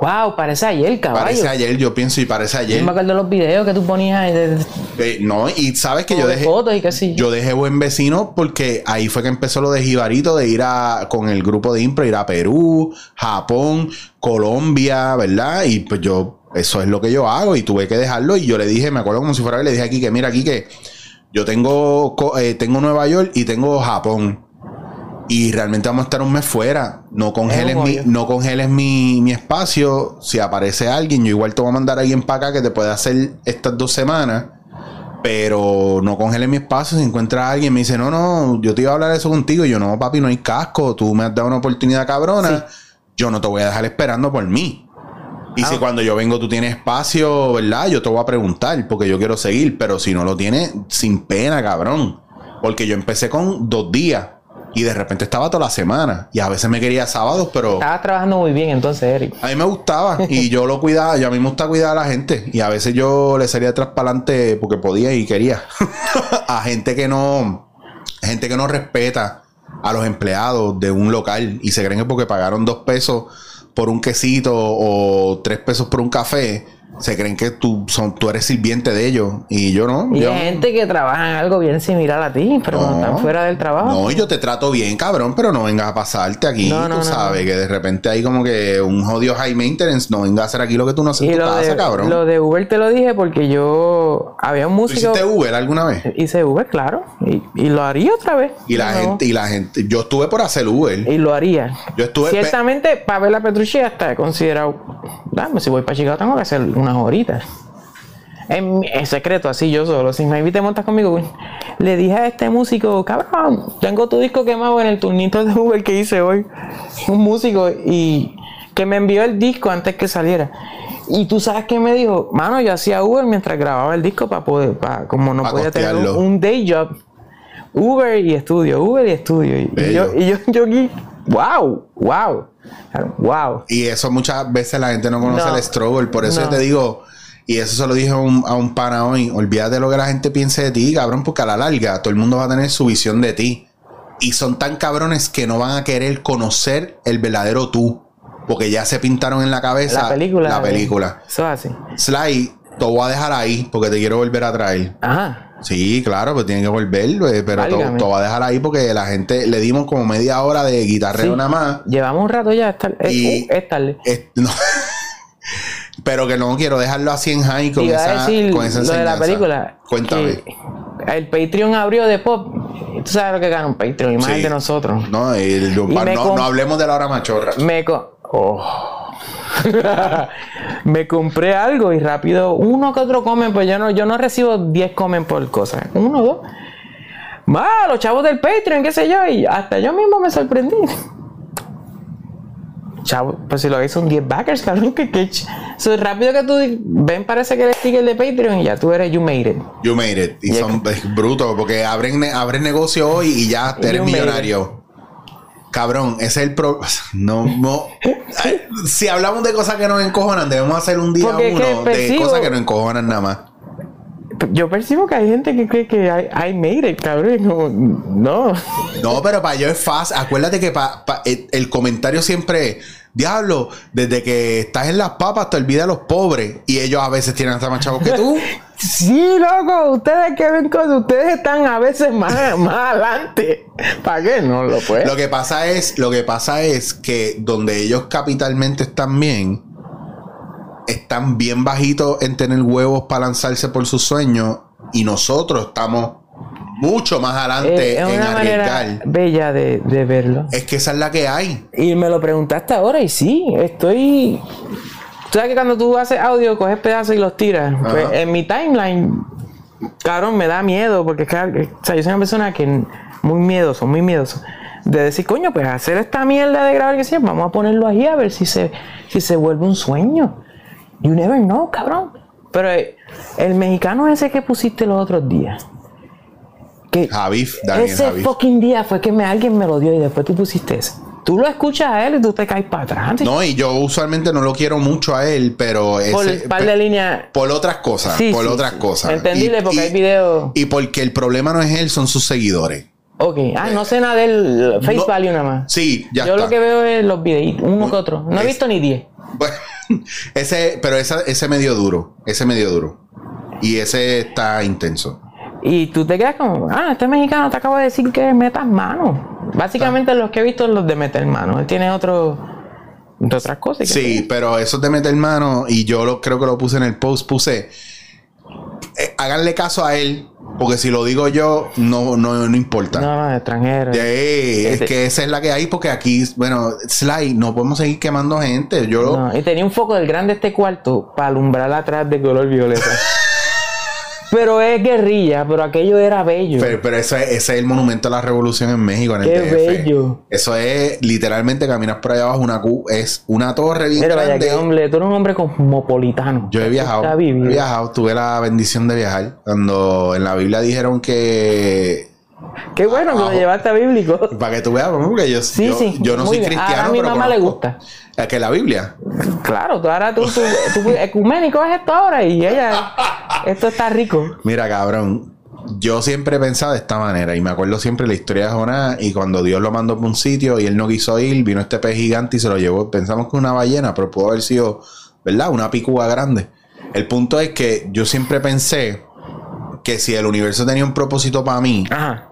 Wow, parece ayer, caballo. Parece ayer, yo pienso, y parece Yo ayer. me acuerdo de los videos que tú ponías ahí de, de- Eh, no, y sabes que yo de dejé, fotos y qué sé yo. yo dejé buen vecino porque ahí fue que empezó lo de Jibarito de ir a con el grupo de impro, ir a Perú, Japón, Colombia, ¿verdad? Y pues yo, eso es lo que yo hago y tuve que dejarlo y yo le dije, me acuerdo como si fuera que le dije aquí que mira aquí que yo tengo, eh, tengo Nueva York y tengo Japón. Y realmente vamos a estar un mes fuera. No congeles, mi, hoyo. no congeles mi, mi espacio. Si aparece alguien, yo igual te voy a mandar a alguien para acá que te pueda hacer estas dos semanas. Pero no congeles mi espacio. Si encuentras a alguien, me dice, no, no, yo te iba a hablar eso contigo. Y yo, no, papi, no hay casco. Tú me has dado una oportunidad cabrona. Yo no te voy a dejar esperando por mí. Y Ah. si cuando yo vengo tú tienes espacio, ¿verdad? Yo te voy a preguntar porque yo quiero seguir. Pero si no lo tienes, sin pena, cabrón. Porque yo empecé con dos días. Y de repente estaba toda la semana. Y a veces me quería sábados, pero... Estabas trabajando muy bien entonces, Eric. A mí me gustaba y yo lo cuidaba. Y a mí me gusta cuidar a la gente. Y a veces yo le salía atrás para adelante porque podía y quería. [laughs] a gente que no. Gente que no respeta a los empleados de un local y se creen que porque pagaron dos pesos por un quesito o tres pesos por un café, se creen que tú, son, tú eres sirviente de ellos. Y yo no. Y yo, hay gente que trabaja en algo bien similar a ti, pero No. están fuera del trabajo. No, y yo te trato bien, cabrón, pero no vengas a pasarte aquí. No, no, tú sabes que de repente hay como que un jodido high maintenance. No vengas a hacer aquí lo que tú no haces en tu casa, de, cabrón. lo de Uber te lo dije porque yo había un ¿Tú músico. hiciste Uber alguna vez? Hice Uber, claro. Y, y lo haría otra vez. Y la gente, y la gente, yo estuve por hacer Uber. Y lo haría. Yo estuve Ciertamente, para ver la Petrucci hasta he considerado. Dame, si voy para Chicago tengo que hacer unas horitas. En, secreto, así yo solo. Si me te montas conmigo. Le dije a este músico, cabrón, tengo tu disco quemado en el turnito de Uber que hice hoy. Un músico y que me envió el disco antes que saliera. Y tú sabes qué me dijo, mano, yo hacía Uber mientras grababa el disco para poder, para, como no Pa' podía tener un, day job. Uber y estudio, Uber y estudio. Y, yo, y yo, wow, wow, wow. Y eso muchas veces la gente no conoce No. el struggle. Por eso No. yo te digo, y eso se lo dije a un, a un pana hoy, olvídate lo que la gente piense de ti, cabrón, porque a la larga todo el mundo va a tener su visión de ti. Y son tan cabrones que no van a querer conocer el verdadero tú. Porque ya se pintaron en la cabeza La película. La película. Eso es así. Sly, te voy a dejar ahí porque te quiero volver a traer. Ajá. Sí, claro, pues tiene que volver, eh, pero te voy a dejar ahí porque la gente le dimos como media hora de guitarreo Sí. nada más. Llevamos un rato ya, es, tar- es- Y- es tarde. Es- no. [laughs] Pero que no quiero dejarlo así en high con esa, decir con esa lo de la enseñanza. película. Cuéntame. El Patreon abrió de pop. Tú sabes lo que gana un Patreon, y más Sí. el de nosotros. No, el- no, hablemos de la hora machorra. Me oh. [laughs] me compré algo y rápido uno que otro comen, pues yo no, yo no recibo 10 comen por cosa. Uno, dos. Más, los chavos del Patreon, qué sé yo, y hasta yo mismo me sorprendí. Chavo, pues si lo que son 10 backers, cabrón, que, que so, rápido que tú ven, parece que el sticker de Patreon y ya tú eres you made it. You made it. Y Y son es brutos porque abren, abren negocio hoy y ya eres millonario. Cabrón, ese es el pro. No, Si hablamos de cosas que nos encojonan, debemos hacer un día Porque uno de cosas que nos encojonan nada más. Yo percibo que hay gente que cree que I, I made it, cabrón. como, no. No, pero para yo es fácil. Acuérdate que pa- pa- el, el comentario siempre es, diablo, desde que estás en las papas te olvidas los pobres. Y ellos a veces tienen hasta más chavos que tú. [laughs] Sí, loco, ustedes que ven cosas, ustedes están a veces más, [laughs] más adelante. ¿Para qué no lo pueden? Lo que pasa es, lo que pasa es que donde ellos capitalmente están bien, están bien bajitos en tener huevos para lanzarse por sus sueños. Y nosotros estamos mucho más adelante es en una arriesgar. bella de, de verlo. Es que esa es la que hay. Y me lo preguntaste ahora y sí, estoy... Tú sabes que cuando tú haces audio, coges pedazos y los tiras. Pues en mi timeline, cabrón, me da miedo porque es que, o sea, yo soy una persona que muy miedoso, muy miedoso. De decir, coño, pues hacer esta mierda de grabar que sea, vamos a ponerlo ahí a ver si se, si se vuelve un sueño. You never know, cabrón. Pero eh, el mexicano ese que pusiste los otros días. Que Javif, Daniel ese Javif. fucking día fue que me, alguien me lo dio y después tú pusiste ese. Tú lo escuchas a él y tú te caes para atrás. No, y yo usualmente no lo quiero mucho a él, pero ese, por un par de líneas. por otras cosas, Sí, por sí, otras sí. cosas. Entendible, Y- porque y- hay videos. Y porque el problema no es él, son sus seguidores. Ok. Ah, no sé nada del face No. value nada más. Sí, ya Yo está. lo que veo es los videitos, uno que otro. No he Es- visto ni 10. Bueno, [laughs] ese, pero esa- ese medio duro, ese medio duro. Y ese está intenso. Y tú te quedas como, ah, este mexicano te acabo de decir que metas mano. Básicamente los que he visto son los de meter mano. Él tiene otro, de otras cosas. Sí, pero eso te mete el mano y yo lo, creo que lo puse en el post, puse, eh, háganle caso a él, porque si lo digo yo, no, no, no importa. No, no, extranjero. Eh, es Este- que esa es la que hay, porque aquí, bueno, Sly, no podemos seguir quemando gente. Yo, No, y tenía un foco del grande este cuarto para alumbrar atrás de color violeta. [laughs] pero es guerrilla, pero aquello era bello. Pero, pero ese, ese es el monumento a la revolución en México, en el Qué DF. bello. Eso es literalmente caminas por allá abajo una Q, es una torre bien Mira, vaya, que hombre, tú eres un hombre cosmopolitano. Yo he viajado, he viajado, tuve la bendición de viajar. Cuando en la Biblia dijeron que Qué bueno que lo llevaste a bíblico. para que tú veas, ¿no? porque yo, Sí, yo, sí. yo no Muy soy bien. cristiano, Ahora a mi pero mamá le gusta. ¿Es que la Biblia? Claro, tú ahora tú, tú, tú- ecuménico es esto ahora y ella, esto está rico. Mira, cabrón. Yo siempre he pensado de esta manera y me acuerdo siempre la historia de Jonás y cuando Dios lo mandó por un sitio y él no quiso ir, vino este pez gigante y se lo llevó. Pensamos que una ballena, pero pudo haber sido, ¿verdad? Una picúa grande. El punto es que yo siempre pensé que si el universo tenía un propósito para mí, Ajá.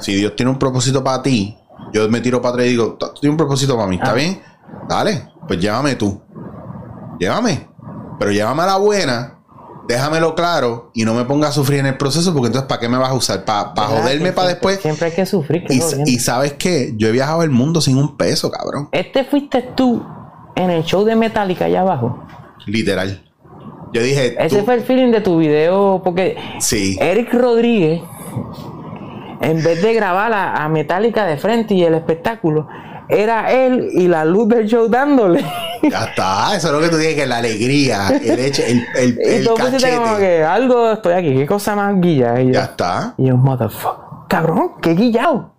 Si Dios tiene un propósito para ti, yo me tiro para atrás y digo, tú tienes un propósito para mí, ¿está Ah. bien? Dale, pues llévame tú. Llévame. Pero llévame a la buena, déjamelo claro y no me ponga a sufrir en el proceso porque entonces ¿para qué me vas a usar? ¿Para ¿Verdad? joderme para después? Siempre hay que sufrir. que Y, y sabes qué, yo he viajado el mundo sin un peso, cabrón. Este fuiste tú en el show de Metallica allá abajo. Literal. Yo dije, Ese tú- fue el feeling de tu video, porque sí. Eric Rodríguez, en vez de grabar a, a Metallica de frente y el espectáculo, era él y la luz del show dándole. Ya está, eso es lo que tú dices, que la alegría, el hecho, el, el, y tú pusiste como cachete. que algo estoy aquí, qué cosa más guilla. Y yo, Ya está. y yo motherfucker, cabrón, qué guillado.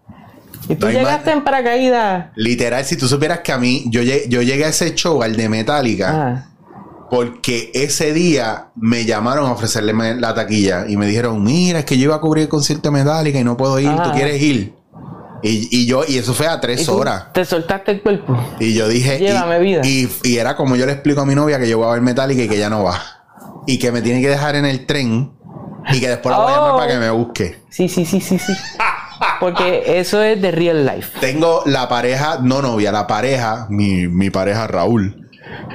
Y tú No llegaste en paracaídas. Literal, si tú supieras que a mí, yo llegué, yo llegué a ese show, al de Metallica, Ah, porque ese día me llamaron a ofrecerle la taquilla y me dijeron, mira, es que yo iba a cubrir el concierto de Metallica y no puedo ir, ¿tú Ah. quieres ir? Y, y yo, y eso fue a y tres horas. Te soltaste el cuerpo. Y yo dije, y- Llévame vida. Y, y era como yo le explico a mi novia que yo voy a ver Metallica y que ella no va. Y que me tiene que dejar en el tren y que después la voy a llamar Oh. para que me busque. Sí, sí, sí, sí, sí. Porque eso es de real life. Tengo la pareja, no novia, la pareja, mi, mi pareja Raúl.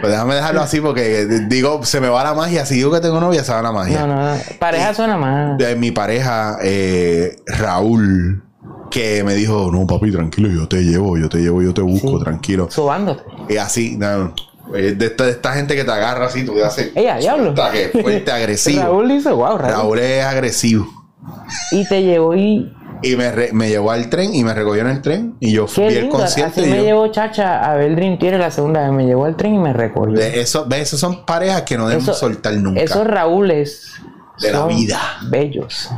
Pues déjame dejarlo así porque digo, se me va la magia. Si digo que tengo novia, se va la magia. No, no, no. Pareja suena mal. De mi pareja, eh, Raúl, que me dijo, no, papi, tranquilo, yo te llevo, yo te llevo, yo te busco, Sí. tranquilo. Sobándote. Y así, no, de, esta, de esta gente que te agarra así, tú te haces Ella, diablo. que fuerte, [laughs] agresivo. Raúl dice, wow, Raúl. Raúl es agresivo. Y te llevó y. Y me, re- me llevó al tren y me recogió en el tren y yo fui el concierto. Así y me yo- llevó Chacha a ver Dream Theater la segunda vez. Me llevó al tren y me recogió. eso. Esas son parejas que no debemos Eso- soltar nunca. Esos Raúles. De la vida. Bellos.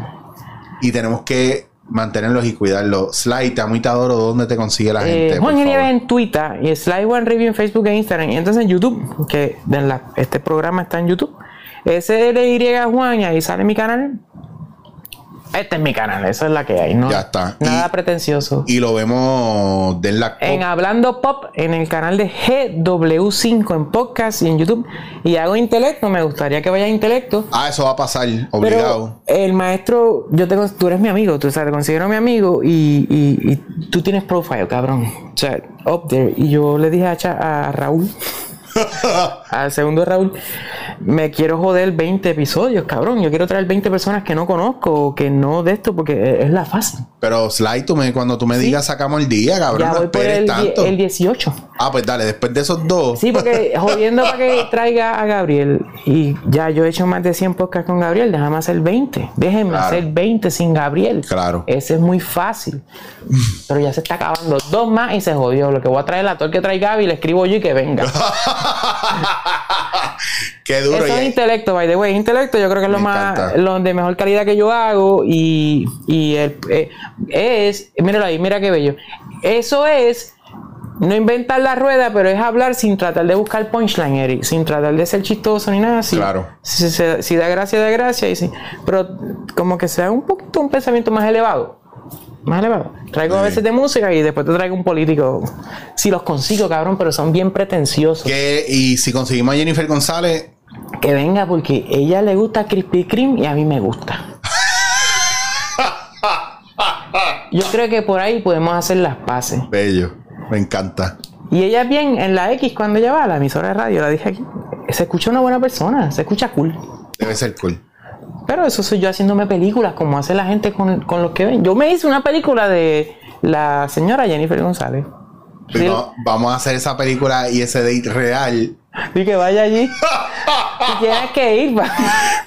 Y tenemos que mantenerlos y cuidarlos. Sly, te amo y te adoro. ¿Dónde te consigue la Eh, gente? Juan Nieves en Twitter y Slide One Review en Facebook e Instagram. Y entonces en YouTube, que la- este programa está en YouTube. SLY Juan y ahí sale mi canal. Este es mi canal, esa es la que hay, ¿no? Ya está. Nada Y- pretencioso. Y lo vemos de la En Hablando Pop, en el canal de GW5 en podcast y en YouTube. Y hago intelecto, me gustaría que vaya a intelecto. Ah, eso va a pasar, obligado. Pero el maestro, yo tengo, tú eres mi amigo, tú sabes, te considero mi amigo y, y- y tú tienes profile, cabrón. O sea, up there. Y yo le dije a, Cha- a Raúl, [laughs] al segundo Raúl, me quiero joder 20 episodios, cabrón. Yo quiero traer 20 personas que no conozco o que no de esto porque es la fácil. Pero Sly, tú me, cuando tú me digas sacamos el día, cabrón, Ya no voy por el, tanto. el 18. Ah, pues dale, después de esos dos. Sí, porque [laughs] jodiendo para que traiga a Gabriel. Y ya yo he hecho más de 100 podcasts con Gabriel. Déjame hacer 20. Déjenme Claro. hacer 20 sin Gabriel. Claro. Ese es muy fácil. Pero ya se está acabando. Dos más y se jodió. Lo que voy a traer el que trae Gaby, le escribo yo y que venga. [laughs] [laughs] Qué duro. Eso es intelecto, by the way. Intelecto yo creo que es lo Me más, encanta. lo de mejor calidad que yo hago. Y, y el- eh, es, míralo ahí, mira qué bello. Eso es no inventar la rueda, pero es hablar sin tratar de buscar punchline, Eric. Sin tratar de ser chistoso ni nada. Si, Claro. Si, si- si da gracia, da gracia. Y si, pero como que sea un poquito un pensamiento más elevado. Más elevado. Traigo a veces de música y después te traigo un político. Si los consigo, cabrón, pero son bien pretenciosos. que- y si conseguimos a Jennifer González, Que venga porque ella le gusta Krispy Kreme y a mí me gusta. Yo creo que por ahí podemos hacer las paces. bello. Me encanta. Y ella bien en la X cuando ella va a la emisora de radio, la dije aquí. Se escucha una buena persona, se escucha cool. Debe ser cool. Pero eso soy yo haciéndome películas como hace la gente con, con los que ven. Yo me hice una película de la señora Jennifer González. Sí. va- vamos a hacer esa película y ese date real. Y que vaya allí. [laughs] y tienes que ir. pa.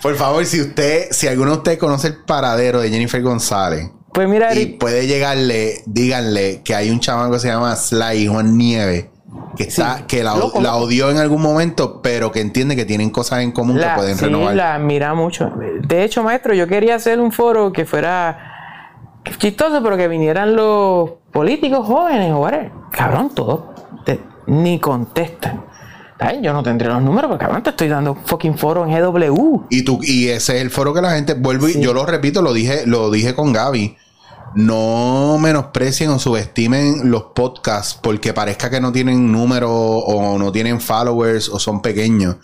Por favor, si usted, si alguno de ustedes conoce el paradero de Jennifer González Pues mira, y puede llegarle, díganle que hay un chamaco que se llama Sly Juan Nieve que está, Sí, que la, loco, la odió en algún momento, pero que entiende que tienen cosas en común La, que pueden sí, renovar. la admira mucho. De hecho, maestro, yo quería hacer un foro que fuera chistoso, pero que vinieran los políticos jóvenes. Cabrón, todos te- ni contestan. Ay, Yo no tendré los números, porque cabrón, te estoy dando fucking foro en GW. Y tú, y ese es el foro que la gente vuelvo y Sí. yo lo repito, lo dije, lo dije con Gaby. No menosprecien o subestimen los podcasts porque parezca que no tienen números o no tienen followers o son pequeños.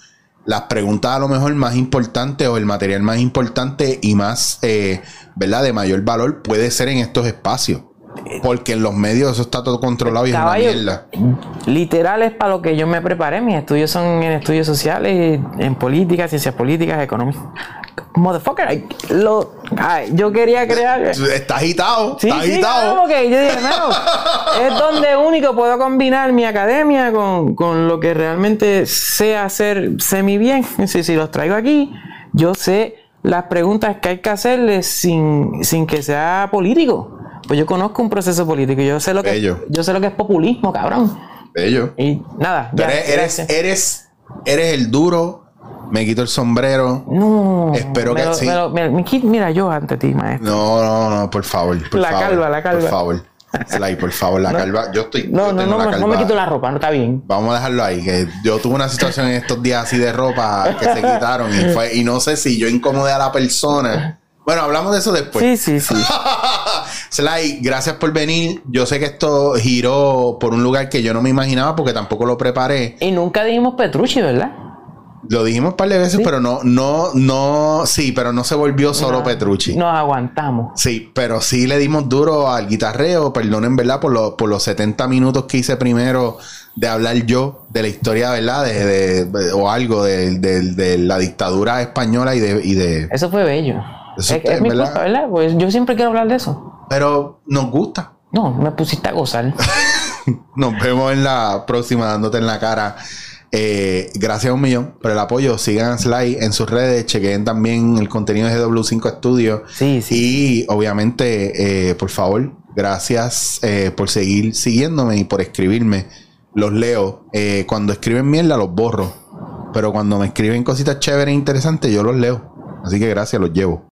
Las preguntas a lo mejor más importantes o el material más importante y más, eh, ¿verdad? De mayor valor puede ser en estos espacios. Porque en los medios eso está todo controlado y es una mierda. literal es para lo que yo me preparé. Mis estudios son en estudios sociales, en política, ciencias políticas, economía. Motherfucker, lo, yo quería crear. Está agitado, Sí, está sí, agitado. claro, yo dije, no, [laughs] es donde único puedo combinar mi academia con, con lo que realmente sé hacer semi bien. Si, si los traigo aquí, yo sé las preguntas que hay que hacerles sin, sin que sea político. Pues yo conozco un proceso político, yo sé lo que Bello. yo sé lo que es populismo, cabrón. Bello. Y nada, ya. Eres, eres, eres, eres el duro. Me quito el sombrero. No. Espero que lo- sí. lo- qui- mira, yo ante ti, maestro. No, no, no, por favor. Por La favor, calva, la calva. Por favor. Sly, por favor, la No. calva. Yo estoy. No, yo no, no, la no me quito la ropa, no está bien. Vamos a dejarlo ahí. Que yo tuve una situación en estos días así de ropa que se quitaron y fue, y no sé si yo incomodé a la persona. Bueno, hablamos de eso después. Sí, sí, sí. [laughs] Sly, gracias por venir. Yo sé que esto giró por un lugar que yo no me imaginaba porque tampoco lo preparé. Y nunca dijimos Petrucci, ¿verdad? Lo dijimos un par de veces, pero no, no, no, sí, pero no se volvió solo No, Petrucci. Nos aguantamos. Sí, pero sí le dimos duro al guitarreo, perdonen, ¿verdad? Por, lo- por los 70 minutos que hice primero de hablar yo de la historia, ¿verdad? De, de- o algo de, de- de la dictadura española y de, y de... Eso fue bello. Eso es, mi verdad. culpa, ¿verdad? Pues yo siempre quiero hablar de eso. Pero nos gusta. No, me pusiste a gozar. [laughs] Nos vemos en la próxima dándote en la cara. Eh, gracias a un millón por el apoyo. Sigan a Sly en sus redes. Chequen también el contenido de GW5 Studio. Sí, sí. Y obviamente, eh, por favor, gracias eh, por seguir siguiéndome y por escribirme. Los leo. Eh, cuando escriben mierda, los borro. Pero cuando me escriben cositas chéveres e interesantes, yo los leo. Así que gracias, los llevo.